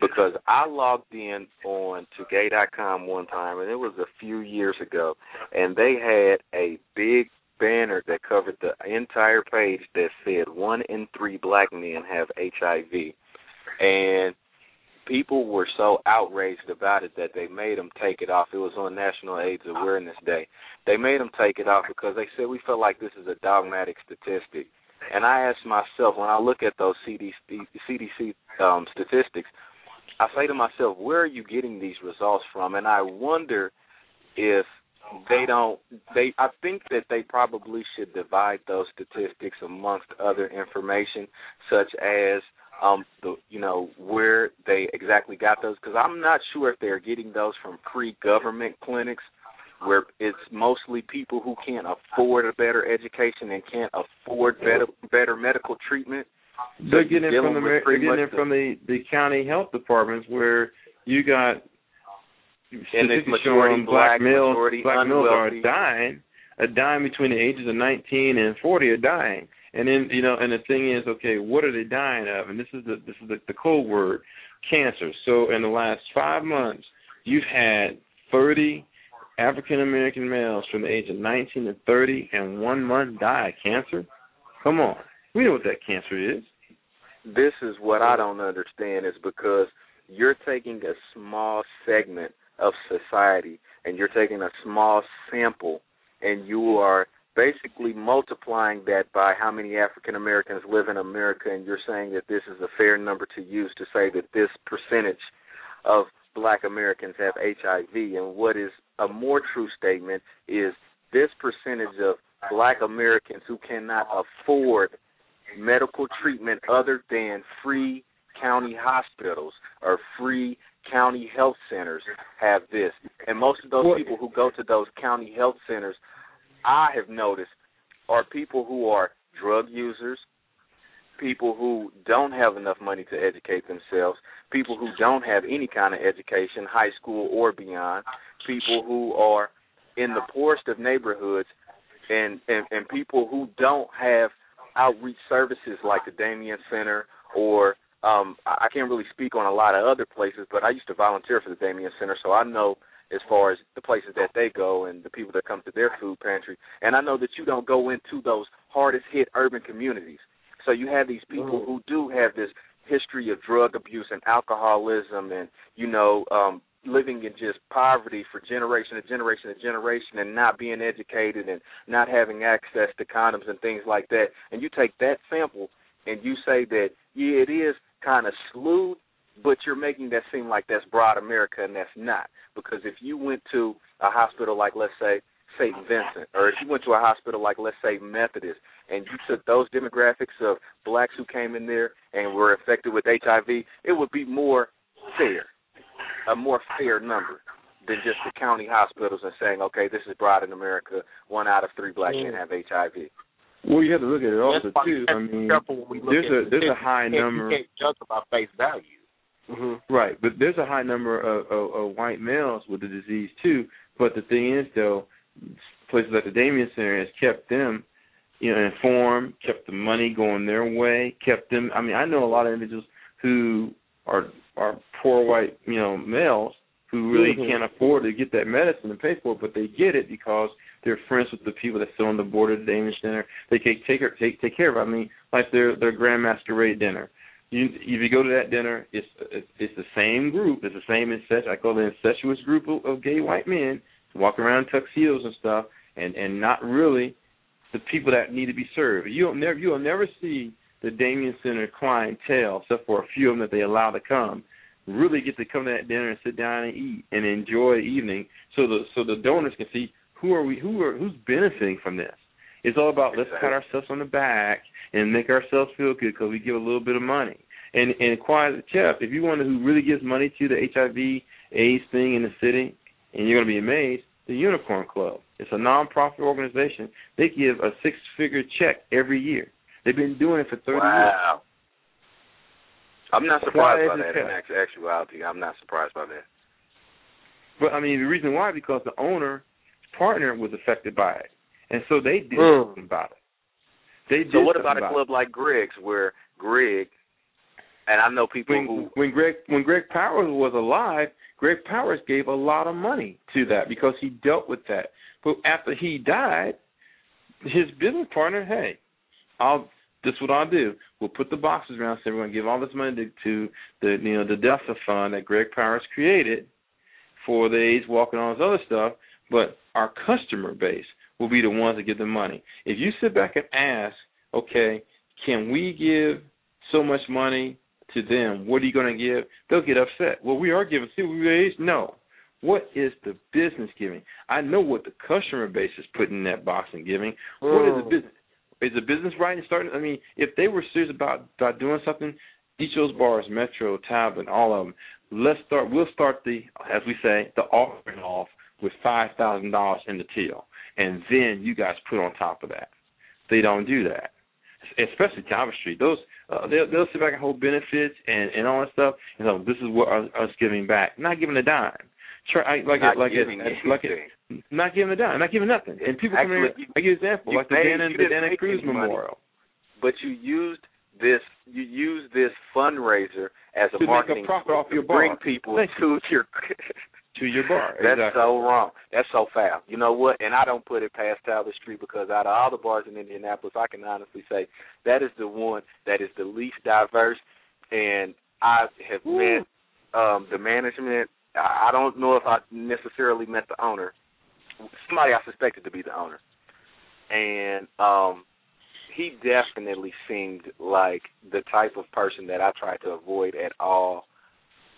Because I logged in on to gay.com one time, and it was a few years ago, and they had a big banner that covered the entire page that said one in three black men have HIV and people were so outraged about it that they made them take it off. It was on National AIDS Awareness Day. They made them take it off because they said we felt like this is a dogmatic statistic. And I asked myself when I look at those CDC, CDC um, statistics, I say to myself, where are you getting these results from? And I wonder if they don't they I think that they probably should divide those statistics amongst other information such as um the you know where they exactly got those because I'm not sure if they're getting those from free government clinics where it's mostly people who can't afford a better education and can't afford better better medical treatment. They're getting it from the they're getting it from the the county health departments where you got and it's showing black, black males majority black males are dying, a dying between the ages of 19 and 40 are dying. And then you know, and the thing is, okay, what are they dying of? And this is the this is the, the code word, cancer. So in the last five months, you've had 30 African American males from the age of 19 to 30 and one month die of cancer. Come on, we know what that cancer is. This is what I don't understand is because you're taking a small segment of society and you're taking a small sample and you are basically multiplying that by how many African Americans live in America, and you're saying that this is a fair number to use to say that this percentage of black Americans have HIV. And what is a more true statement is this percentage of black Americans who cannot afford medical treatment other than free county hospitals or free county health centers have this. And most of those people who go to those county health centers, I have noticed, are people who are drug users, people who don't have enough money to educate themselves, people who don't have any kind of education, high school or beyond, people who are in the poorest of neighborhoods and, and, and people who don't have outreach services like the Damien Center or um I I can't really speak on a lot of other places, but I used to volunteer for the Damien Center, so I know as far as the places that they go and the people that come to their food pantry. And I know that you don't go into those hardest hit urban communities. So you have these people who do have this history of drug abuse and alcoholism and, you know, um living in just poverty for generation to generation to generation and not being educated and not having access to condoms and things like that. And you take that sample and you say that, yeah, it is kind of slewed, but you're making that seem like that's broad America, and that's not. Because if you went to a hospital like, let's say, St. Vincent, or if you went to a hospital like, let's say, Methodist, and you took those demographics of blacks who came in there and were infected with HIV, it would be more fair, a more fair number than just the county hospitals and saying, okay, this is broad in America, one out of three black men mm. have HIV. Well, you have to look at it also too. I mean, careful when we look there's a there's a high number. You can't judge about face value. Mm-hmm. Right, but there's a high number of, of, of white males with the disease too. But the thing is, though, places like the Damien Center has kept them, you know, informed, kept the money going their way, kept them. I mean, I know a lot of individuals who are are poor white, you know, males who really Mhm. can't afford to get that medicine and pay for it, but they get it because they're friends with the people that sit on the board of the Damien Center. They take take take take care of. It. I mean, like their their grand masquerade dinner you if you go to that dinner, it's it's, the same group. It's the same incest. I call it the incestuous group of, of gay white men walking around tuxedos and stuff, and and not really the people that need to be served. You'll never you'll never see the Damien Center clientele, except for a few of them that they allow to come, really get to come to that dinner and sit down and eat and enjoy the evening, so the so the donors can see who are we who are who's benefiting from this. It's all about let's pat ourselves on the back and make ourselves feel good because we give a little bit of money. And and quiet chef, if you wonder who really gives money to the HIV AIDS thing in the city, and you're going to be amazed, the Unicorn Club. It's a nonprofit organization. They give a six-figure check every year. They've been doing it for 30 years. Wow. I'm not surprised by that in actuality. I'm not surprised by that. But I mean, the reason why because the owner partner was affected by it, and so they did Mm. something about it. They did So what something about a it. club like Greg's where Greg and I know people when who when Greg when Greg Powers was alive, Greg Powers gave a lot of money to that because he dealt with that. But after he died, his business partner, hey, I'll this is what I'll do. We'll put the boxes around. so we're to give all this money to, to the you know the DEFA fund that Greg Powers created for the AIDS walk and all this other stuff. But our customer base will be the ones that give the money. If you sit back and ask, okay, can we give so much money to them? What are you going to give? They'll get upset. Well, we are giving. See, we raised. No. What is the business giving? I know what the customer base is putting in that box and giving. What is the oh. business? Is the business right and starting? I mean, if they were serious about about doing something, each of those bars, Metro, Tavern, all of them, let's start. We'll start the, as we say, the offering off with five thousand dollars in the till, and then you guys put on top of that. They don't do that, especially Street. Those uh, they'll they'll sit back and hold benefits and and all that stuff. And so this is what us, giving back, not giving a dime. Try I, like not it, like giving it, like it, not giving a dime, not giving nothing. And people come in. You- I give example, you like the made- Dana you the Dana Cruz money. Memorial. but you used this you used this fundraiser as a To make a marketing profit off to your bring bar. people Thank to your to your bar. That's exactly. so wrong. That's so foul. You know what? And I don't put it past Talbott Street because out of all the bars in Indianapolis, I can honestly say that is the one that is the least diverse. And I have met um the management. I I don't know if I necessarily met the owner. Somebody I suspected to be the owner. And um he definitely seemed like the type of person that I try to avoid at all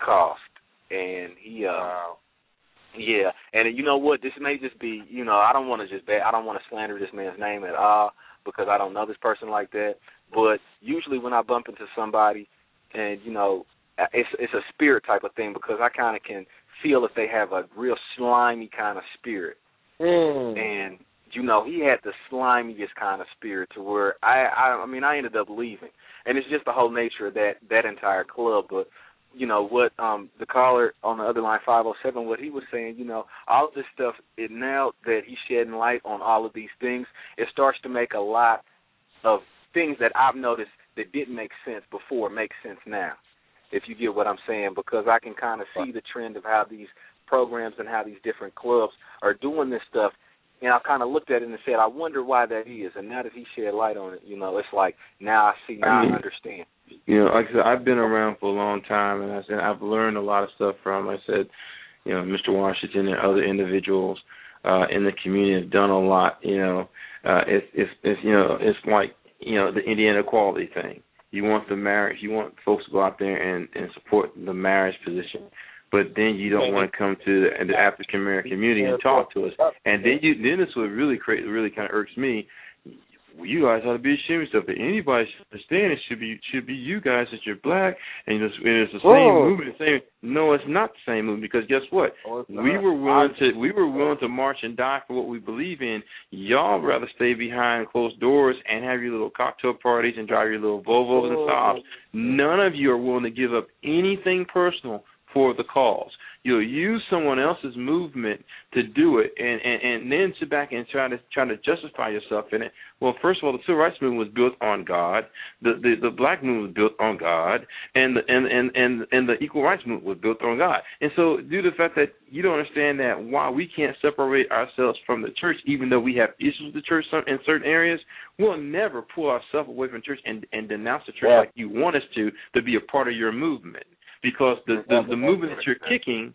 cost. And he uh Wow. Yeah, and you know what? This may just be, you know, I don't want to just bad, I don't want to slander this man's name at all because I don't know this person like that. But usually when I bump into somebody, and you know, it's it's a spirit type of thing because I kind of can feel if they have a real slimy kind of spirit. Mm. And you know, he had the slimiest kind of spirit to where I, I I mean I ended up leaving. And it's just the whole nature of that that entire club. But you know what um the caller on the other line five oh seven what he was saying you know all of this stuff it now that he's shedding light on all of these things it starts to make a lot of things that i've noticed that didn't make sense before make sense now if you get what i'm saying because i can kind of see the trend of how these programs and how these different clubs are doing this stuff and I kind of looked at it and said, I wonder why that is. And now that he shed light on it, you know, it's like now I see, now I, mean, I understand you know, like I said, I've been around for a long time, and I said I've learned a lot of stuff from. I said, you know, Mr. Washington and other individuals uh, in the community have done a lot. You know, uh, it's it's it's you know it's like you know the Indiana equality thing. You want the marriage, you want folks to go out there and and support the marriage position, but then you don't want to come to the, the African American community and talk to us. And then you then this would really create really kind of irks me you guys ought to be ashamed of stuff. But anybody should understand it should be should be you guys that you're black and it's, and it's the same Whoa. movement. The same. No, it's not the same movement because guess what? Oh, we were willing to we were willing to march and die for what we believe in. Y'all rather stay behind closed doors and have your little cocktail parties and drive your little Volvos and Saabs. None of you are willing to give up anything personal for the cause. You'll use someone else's movement to do it, and, and and then sit back and try to try to justify yourself in it. Well, first of all, the civil rights movement was built on God. The the, the black movement was built on God, and the and, and and and the equal rights movement was built on God. And so, due to the fact that you don't understand that why we can't separate ourselves from the church, even though we have issues with the church in certain areas, we'll never pull ourselves away from church and and denounce the church yeah. like you want us to to be a part of your movement because the the, the movement that you're kicking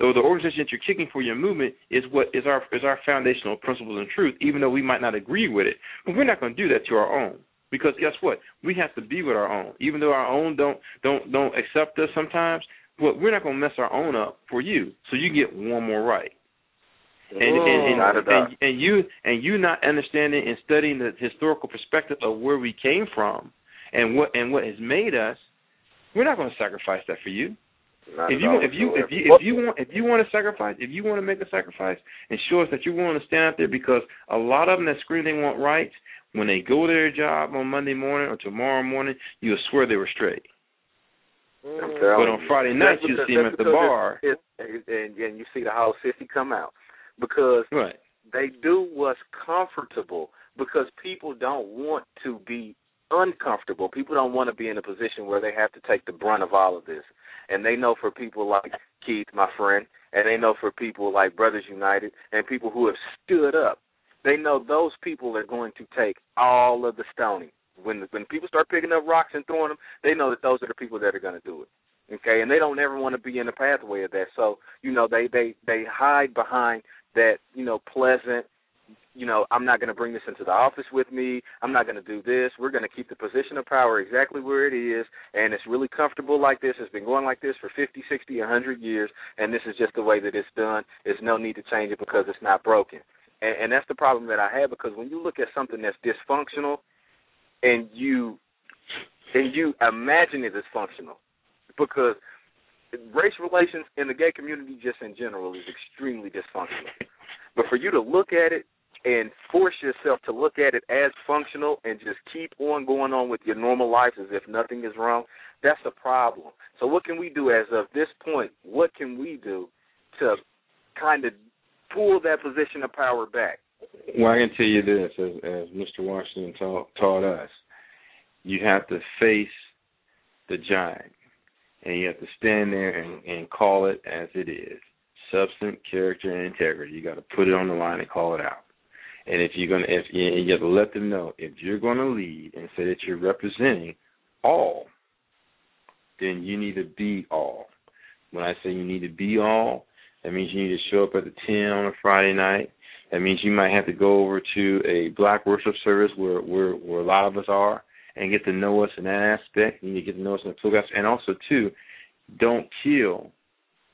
or the organization that you're kicking for your movement is what is our is our foundational principles and truth, even though we might not agree with it. But we're not going to do that to our own. Because guess what? We have to be with our own. Even though our own don't don't don't accept us sometimes, well, we're not going to mess our own up for you. So you get one more right. And, and, and, and, and you and you not understanding and studying the historical perspective of where we came from and what and what has made us, we're not going to sacrifice that for you. Not if you if you if you if you want if you want to sacrifice if you want to make a sacrifice ensure us that you're willing to stand out there because a lot of them that scream they want rights when they go to their job on Monday morning or tomorrow morning you'll swear they were straight. Mm. But on Friday night you see them at the bar it, it, and, and you see the whole sissy come out because right. they do what's comfortable because people don't want to be uncomfortable. People don't want to be in a position where they have to take the brunt of all of this. And they know for people like Keith, my friend, and they know for people like Brothers United and people who have stood up, they know those people are going to take all of the stoning. When when people start picking up rocks and throwing them, they know that those are the people that are going to do it. Okay, and they don't ever want to be in the pathway of that. So you know they they they hide behind that you know pleasant you know, I'm not going to bring this into the office with me. I'm not going to do this. We're going to keep the position of power exactly where it is, and it's really comfortable like this. It's been going like this for 50, 60, 100 years, and this is just the way that it's done. There's no need to change it because it's not broken. And, and that's the problem that I have because when you look at something that's dysfunctional, and you and you imagine it as functional, because race relations in the gay community just in general is extremely dysfunctional. But for you to look at it and force yourself to look at it as functional and just keep on going on with your normal life as if nothing is wrong, that's a problem. So what can we do as of this point? What can we do to kind of pull that position of power back? Well, I can tell you this, as, as Mr. Washington taught, taught us, you have to face the giant, and you have to stand there and, and call it as it is. Substance, character, and integrity. You got to put it on the line and call it out. And if you're gonna, if you, have to let them know if you're to lead and say that you're representing all, then you need to be all. When I say you need to be all, that means you need to show up at the ten on a Friday night. That means you might have to go over to a black worship service where where where a lot of us are and get to know us in that aspect. You need to get to know us in the political aspect. And also too, don't kill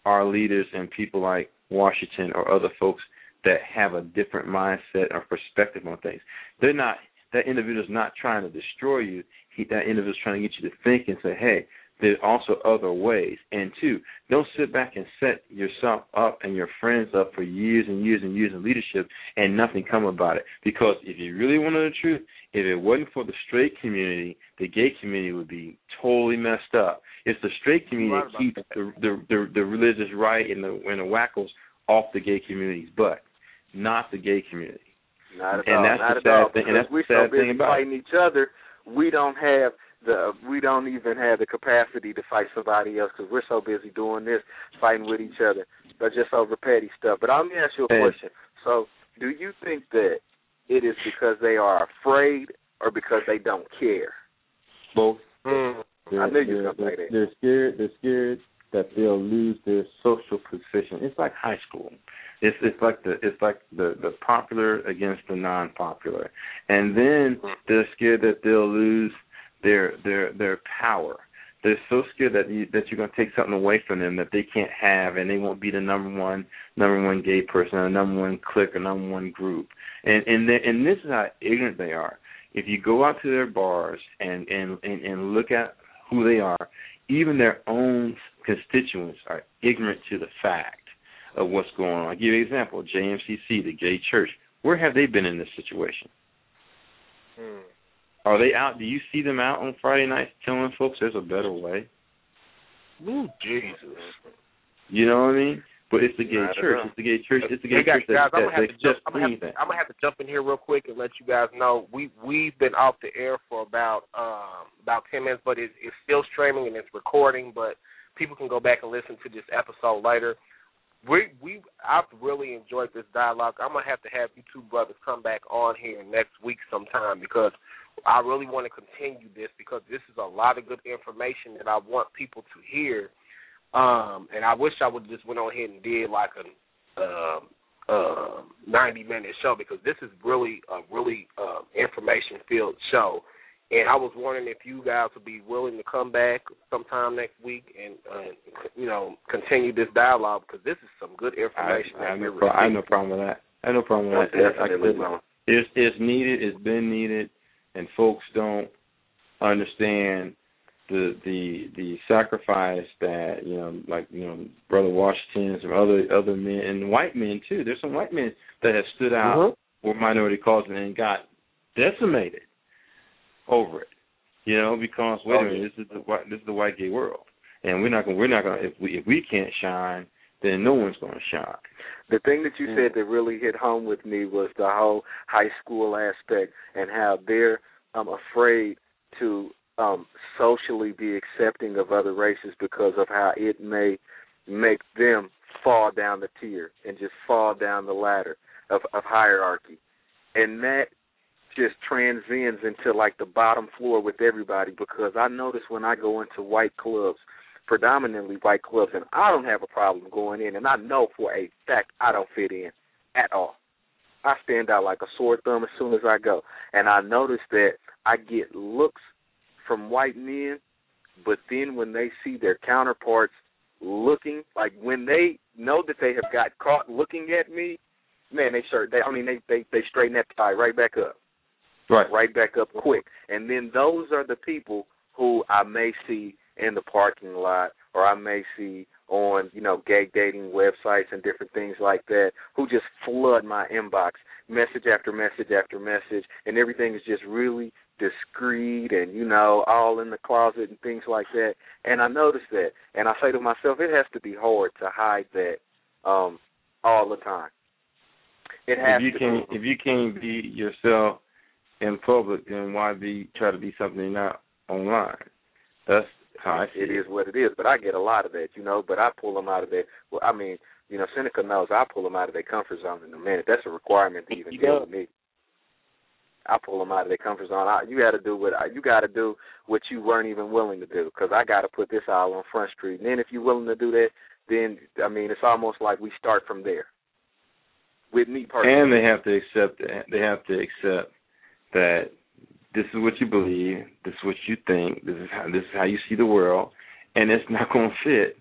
our leaders and people like Washington or other folks that have a different mindset or perspective on things. They're not that individual's not trying to destroy you. He, that individual's trying to get you to think and say, "Hey, there's also other ways." And two, don't sit back and set yourself up and your friends up for years and years and years in leadership and nothing come about it. Because if you really want to know the truth, if it wasn't for the straight community, the gay community would be totally messed up. It's the straight community that keeps the, the the the religious right and the and the wackos off the gay community's butt, not the gay community. Not at And all. that's not the at sad all. thing- and that's the we're sad so busy thing about it. fighting each other, we don't have the we don't even have the capacity to fight somebody else because we're so busy doing this, fighting with each other, but just over petty stuff. But let me ask you a And- question. So, do you think that it is because they are afraid or because they don't care? Both. Mm. I knew you they're, were gonna say that. they're scared. They're scared that they'll lose their social position. It's like high school. It's it's like the it's like the the popular against the non-popular, and then they're scared that they'll lose their their their power. They're so scared that you that you're gonna take something away from them that they can't have, and they won't be the number one number one gay person or number one clique or number one group. And and they, and this is how ignorant they are. If you go out to their bars and and and, and look at who they are, even their own constituents are ignorant to the fact of what's going on. I'll give you an example. JMCC, the gay church. Where have they been in this situation? Mm. Are they out? Do you see them out on Friday nights telling folks there's a better way? Ooh, Jesus. You know what I mean? But it's the gay Not church. It's the gay church. It's the gay Hey guys, church that, guys, I'm gonna have to jump. I'm gonna have. I'm gonna have to jump in here real quick and let you guys know we we've been off the air for about um about ten minutes, but it, it's still streaming and it's recording. But people can go back and listen to this episode later. We we I've really enjoyed this dialogue. I'm gonna have to have you two brothers come back on here next week sometime because I really want to continue this because this is a lot of good information that I want people to hear. Um, and I wish I would just went on ahead and did like a um, uh, 90 minute show because this is really a really uh, information filled show. And I was wondering if you guys would be willing to come back sometime next week and uh, you know continue this dialogue because this is some good information. I, have no pro- I have no problem with that. I have no problem with Most that. I definitely, said, it's it's needed. It's been needed, and folks don't understand the the the sacrifice that you know, like you know, Brother Washington and some other other men and white men too. There's some white men that have stood out Mhm. for minority causes and got decimated over it. You know, because wait a minute, this is the white this is the white gay world, and we're not gonna we're not gonna if we if we can't shine, then no one's gonna shine. The thing that you Mm. said that really hit home with me was the whole high school aspect and how they're um afraid to um socially be accepting of other races because of how it may make them fall down the tier and just fall down the ladder of, of hierarchy. And that just transcends into like the bottom floor with everybody because I notice when I go into white clubs, predominantly white clubs, and I don't have a problem going in, and I know for a fact I don't fit in at all. I stand out like a sore thumb as soon as I go, and I notice that I get looks from white men, but then when they see their counterparts looking, like when they know that they have got caught looking at me, man, they start. They, I mean, they they they straighten that tie right back up Right. right back up quick. And then those are the people who I may see in the parking lot or I may see on, you know, gay dating websites and different things like that who just flood my inbox, message after message after message, and everything is just really discreet and, you know, all in the closet and things like that. And I notice that. And I say to myself, it has to be hard to hide that um all the time. It has if you to can't be. if you can't be yourself in public, then why be try to be something not online? That's how I see it. it is what it is. But I get a lot of that, you know. But I pull them out of their. Well, I mean, you know, Seneca knows I pull them out of their comfort zone in a minute. That's a requirement to even deal with me. I pull them out of their comfort zone. I, you got to do what you got to do what you weren't even willing to do because I got to put this all on Front Street. And then if you're willing to do that, then I mean, it's almost like we start from there. With me personally, And they have to accept they have to accept that this is what you believe, this is what you think, this is how this is how you see the world, and it's not going to fit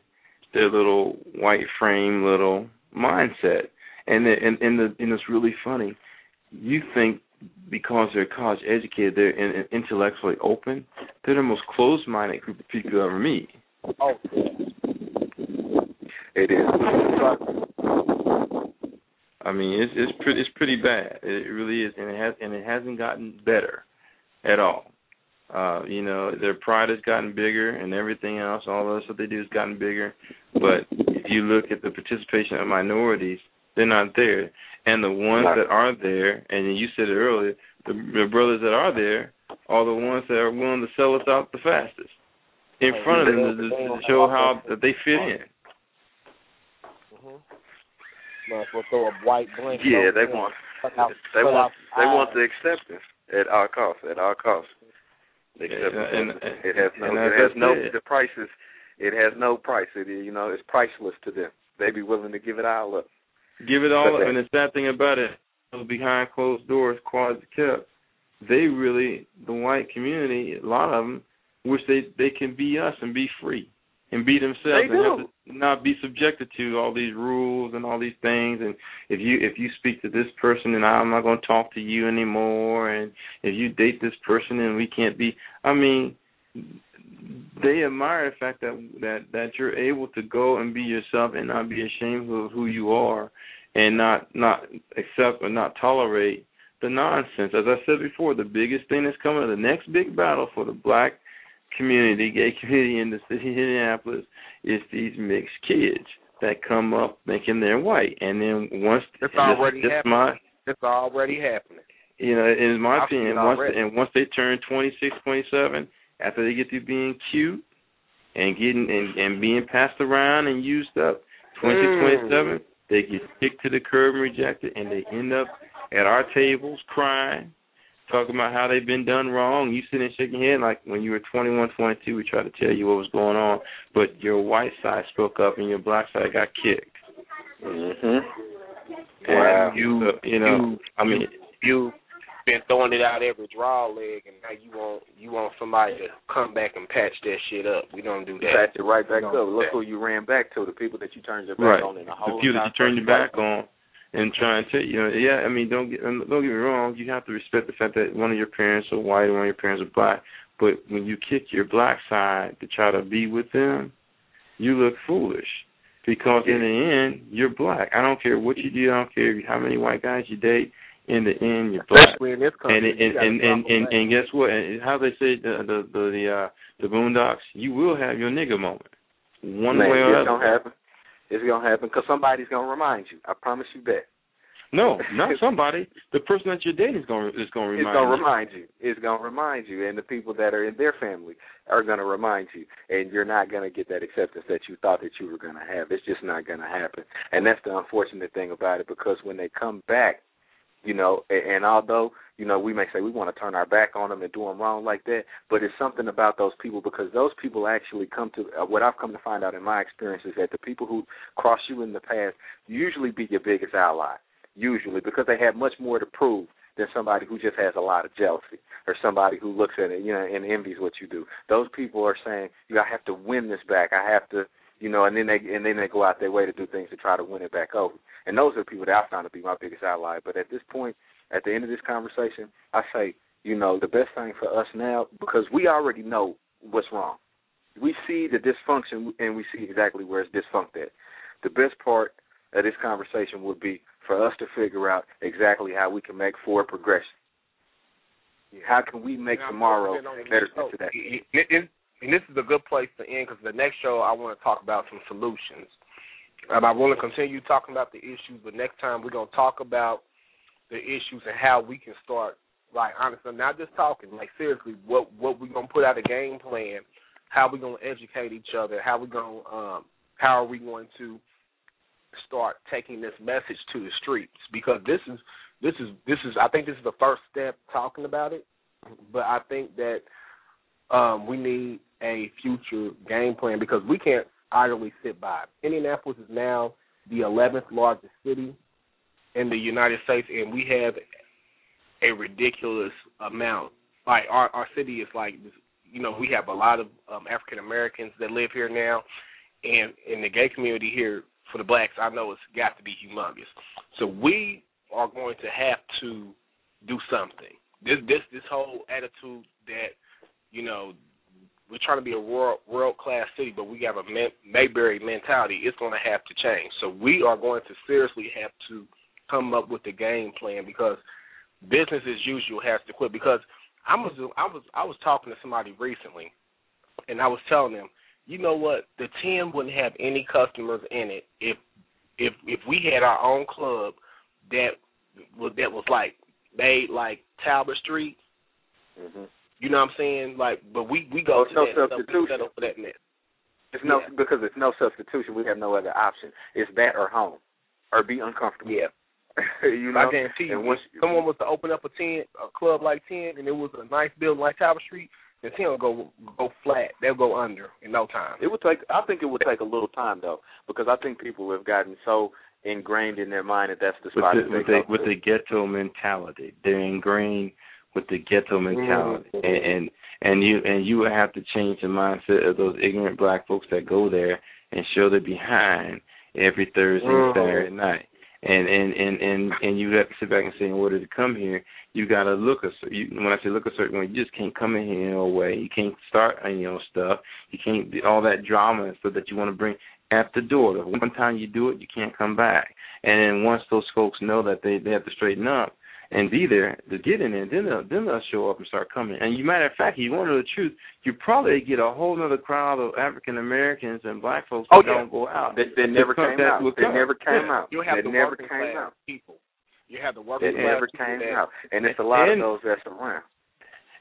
their little white frame, little mindset. And the, and and the and it's really funny. You think because they're college educated, they're in, intellectually open. They're the most closed-minded group of people you ever meet. Oh, It is. I mean, it's it's pretty it's pretty bad. It really is, and it has and it hasn't gotten better at all. Uh, you know, their pride has gotten bigger, and everything else, all the stuff they do has gotten bigger. But if you look at the participation of minorities, they're not there. And the ones that are there, and you said it earlier, the, the brothers that are there are the ones that are willing to sell us out the fastest in front of them to, to show how that they fit in. Might as well throw a white blanket. Yeah, they there. want out- they want out they want the acceptance at all costs. At all costs. The Yeah, acceptance. and- it has no. It has no. said- The price is. It has no price. It you know it's priceless to them. They be willing to give it all up. Give it all But up. And the sad thing about it, behind closed doors, quads kept, they really, the white community, a lot of them, wish they they can be us and be free and be themselves They and have to not be subjected to all these rules and all these things. And if you if you speak to this person, and I'm not going to talk to you anymore. And if you date this person, and we can't be. I mean, they admire the fact that that that you're able to go and be yourself and not be ashamed of who you are and not not accept or not tolerate the nonsense. As I said before, the biggest thing that's coming, the next big battle for the black community, gay community in the city of Indianapolis is these mixed kids that come up thinking they're white, and then once It's already this happening. my It's already happening. you know, in my I've opinion, once already. and once they turn twenty six, twenty seven, after they get through being cute and getting and, and being passed around and used up, twenty six, Mm. twenty seven, they get kicked to the curb and rejected, and they end up at our tables crying, talking about how they've been done wrong. You sitting there shaking your head like when you were twenty one, twenty two, we tried to tell you what was going on, but your white side spoke up and your black side got kicked. Mhm. And Wow. You- you know, you- I mean, You been throwing it out every draw leg, and now you want you want somebody to come back and patch that shit up. We don't do that. Patch it right back up. Look who you ran back to. The people that you turned your back right. on in the the people that you entire turn your first back on and try and tell you know yeah i mean don't get don't get me wrong you have to respect the fact that one of your parents are white and one of your parents are black but when you kick your black side to try to be with them you look foolish because in the end you're black i don't care what you do i don't care how many white guys you date in the end you're black Especially in this country. and and and and, and, and guess what? And how they say the the the the, uh, the Boondocks, you will have your nigga moment, one Man, way or it's other. gonna happen. It's gonna happen because somebody's gonna remind you. I promise you that. No, not somebody. The person that you're dating is going to is going to remind. You. It's gonna you. remind you. It's gonna remind you, and the people that are in their family are gonna remind you, and you're not gonna get that acceptance that you thought that you were gonna have. It's just not gonna happen, and that's the unfortunate thing about it. Because when they come back, you know, and, and although you know we may say we want to turn our back on them and do them wrong like that, but it's something about those people because those people actually come to uh, what I've come to find out in my experience is that the people who cross you in the past usually be your biggest ally usually because they have much more to prove than somebody who just has a lot of jealousy or somebody who looks at it, you know, and envies what you do. Those people are saying, you know, I have to win this back. I have to, you know, and then they and then they go out their way to do things to try to win it back over. And those are the people that I found to be my biggest ally. But at this point, at the end of this conversation, I say, you know, the best thing for us now because we already know what's wrong. We see the dysfunction and we see exactly where it's dysfunct at. The best part of this conversation would be for us to figure out exactly how we can make forward progression. How can we make And tomorrow focusing on the better than today? It- it- it- and this is a good place to end because the next show I want to talk about some solutions. Um, I want to continue talking about the issues, but next time we're to talk about the issues and how we can start, like honestly, not just talking, like seriously, what what going to put out a game plan, how going to educate each other, how going, to um, how are we going to start taking this message to the streets because this is this is this is I think this is the first step talking about it, but I think that um, we need a future game plan because we can't idly sit by. Indianapolis is now the 11th largest city in the United States, and we have a ridiculous amount. Like our our city is like you know we have a lot of um, African Americans that live here now, and in the gay community here for the blacks, I know it's got to be humongous. So we are going to have to do something. This this this whole attitude that you know we're trying to be a world world class city, but we have a Mayberry mentality. It's going to have to change. So we are going to seriously have to come up with a game plan because business as usual has to quit. Because I was I was I was talking to somebody recently, and I was telling them, you know what, the ten wouldn't have any customers in it if if if we had our own club that was that was like made like Talbott Street. Mm-hmm. You know what I'm saying? Like, but we we go well, to no that substitution. Stuff, for that net. It's no Yeah. because it's no substitution. We have no other option. It's that or home, or be uncomfortable. Yeah, you know. I guarantee you, and if someone was to open up a ten, a club like ten, and it was a nice building like Talbott Street, then ten will go go flat. They'll go under in no time. It would take. I think it would take a little time though, because I think people have gotten so ingrained in their mind that that's the with spot the that with the with the ghetto mentality. They're ingrained with the ghetto mentality, Mhm. and, and and you and you would have to change the mindset of those ignorant black folks that go there and show their behind every Thursday and Mhm. Saturday night. And and and and and you have to sit back and say, in order to come here, you got to look a you, when I say look a certain way, you just can't come in here in no way. You can't start any own stuff. You can't do all that drama and stuff that you want to bring at the door. The one time you do it, you can't come back. And then once those folks know that they they have to straighten up and be there to get in there, then they'll then they'll show up and start coming. And you matter of fact, you want to know the truth, you probably get a whole other crowd of African Americans and black folks Oh, that yeah. don't go out. They, they never Because came out. will They come. never came Yeah. out. You have they the never came class out. people. You have the working They class never came that, out, and it's a lot And- of those that's around.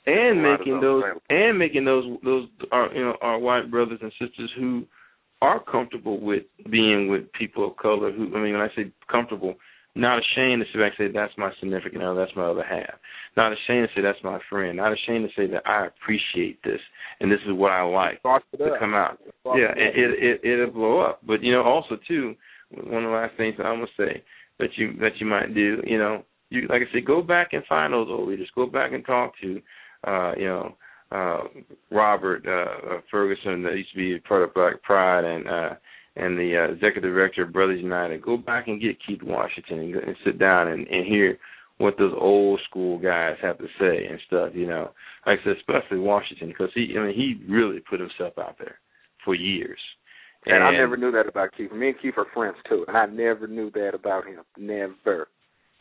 and A lot of making those those and making those those our you know our white brothers and sisters who are comfortable with being with people of color who I mean when I say comfortable not ashamed to sit back and say that's my significant other that's my other half. Not ashamed to say that's my friend. Not ashamed to say that I appreciate this and this is what I like to come out. Yeah, it it, it it it'll blow up. But you know, also too, one of the last things I'm gonna say that you that you might do, you know, you like I said, go back and find those old leaders. Go back and talk to, uh, you know, uh, Robert uh, uh, Ferguson that used to be part of Black Pride and uh, and the uh, executive director of Brothers United. Go back and get Keith Washington and, and sit down and, and hear what those old school guys have to say and stuff. You know, like I said, especially Washington because he, I mean, he really put himself out there for years. And, I never knew that about Keith. Me and Keith are friends too, and I never knew that about him. Never,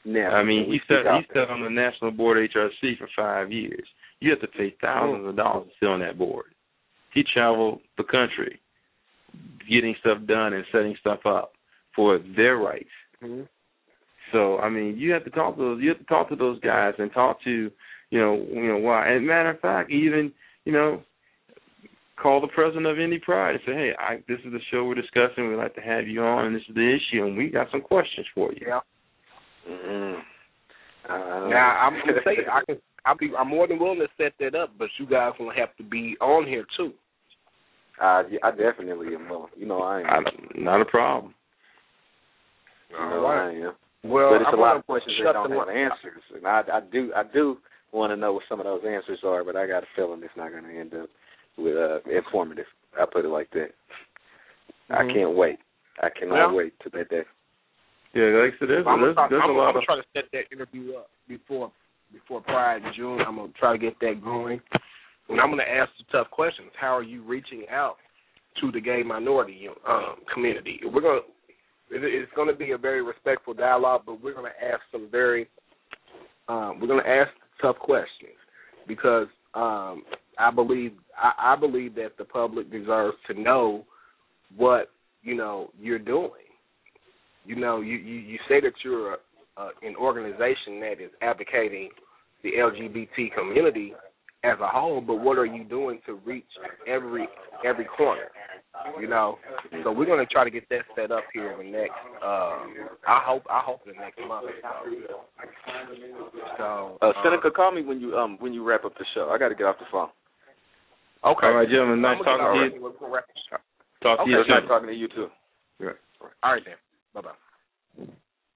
never. I mean, And he sat he sat on the national board of HRC for five years. You have to pay thousands of dollars to sit on that board. He traveled the country, getting stuff done and setting stuff up for their rights. Mhm. So I mean, you have to talk to those. You have to talk to those guys and talk to, you know, you know why. And matter of fact, even you know, call the president of Indy Pride and say, hey, I, this is the show we're discussing. We'd like to have you on, and this is the issue, and we got some questions for you. Yeah. Mm-hmm. Uh, Now I'm gonna say I can. I'll be. I'm more than willing to set that up, but you guys gonna have to be on here too. Uh, yeah, I definitely am. willing. You know, I am. I, not a problem. you know, I am. Well, but it's I'm a lot of questions shut that don't the have answers, and I, I do, I do want to know what some of those answers are, but I got a feeling it's not going to end up with uh, informative. I put it like that. I Mhm. can't wait. I cannot Yeah. wait to that day. Yeah, like I said, there's, I'm, gonna there's, try, there's I'm, a I'm lot gonna of try to set that interview up before before Pride in June. I'm gonna try to get that going, and I'm gonna ask the tough questions. How are you reaching out to the gay minority um, community? We're going to it's gonna be a very respectful dialogue, but we're gonna ask some very um, we're gonna ask tough questions because um, I believe I, I believe that the public deserves to know what you know you're doing. You know, you you, you say that you're a, uh, an organization that is advocating the LGBT community as a whole, but what are you doing to reach every every corner? You know, so we're going to try to get that set up here in the next. Um, I hope I hope the next month. So, Uh, Seneca, call me when you um when you wrap up the show. I got to get off the phone. okay. All right, gentlemen. Nice I'm gonna talking get to you. all right. We'll wrap- Talk to you It's nice talking to you too. All right then. Bye bye.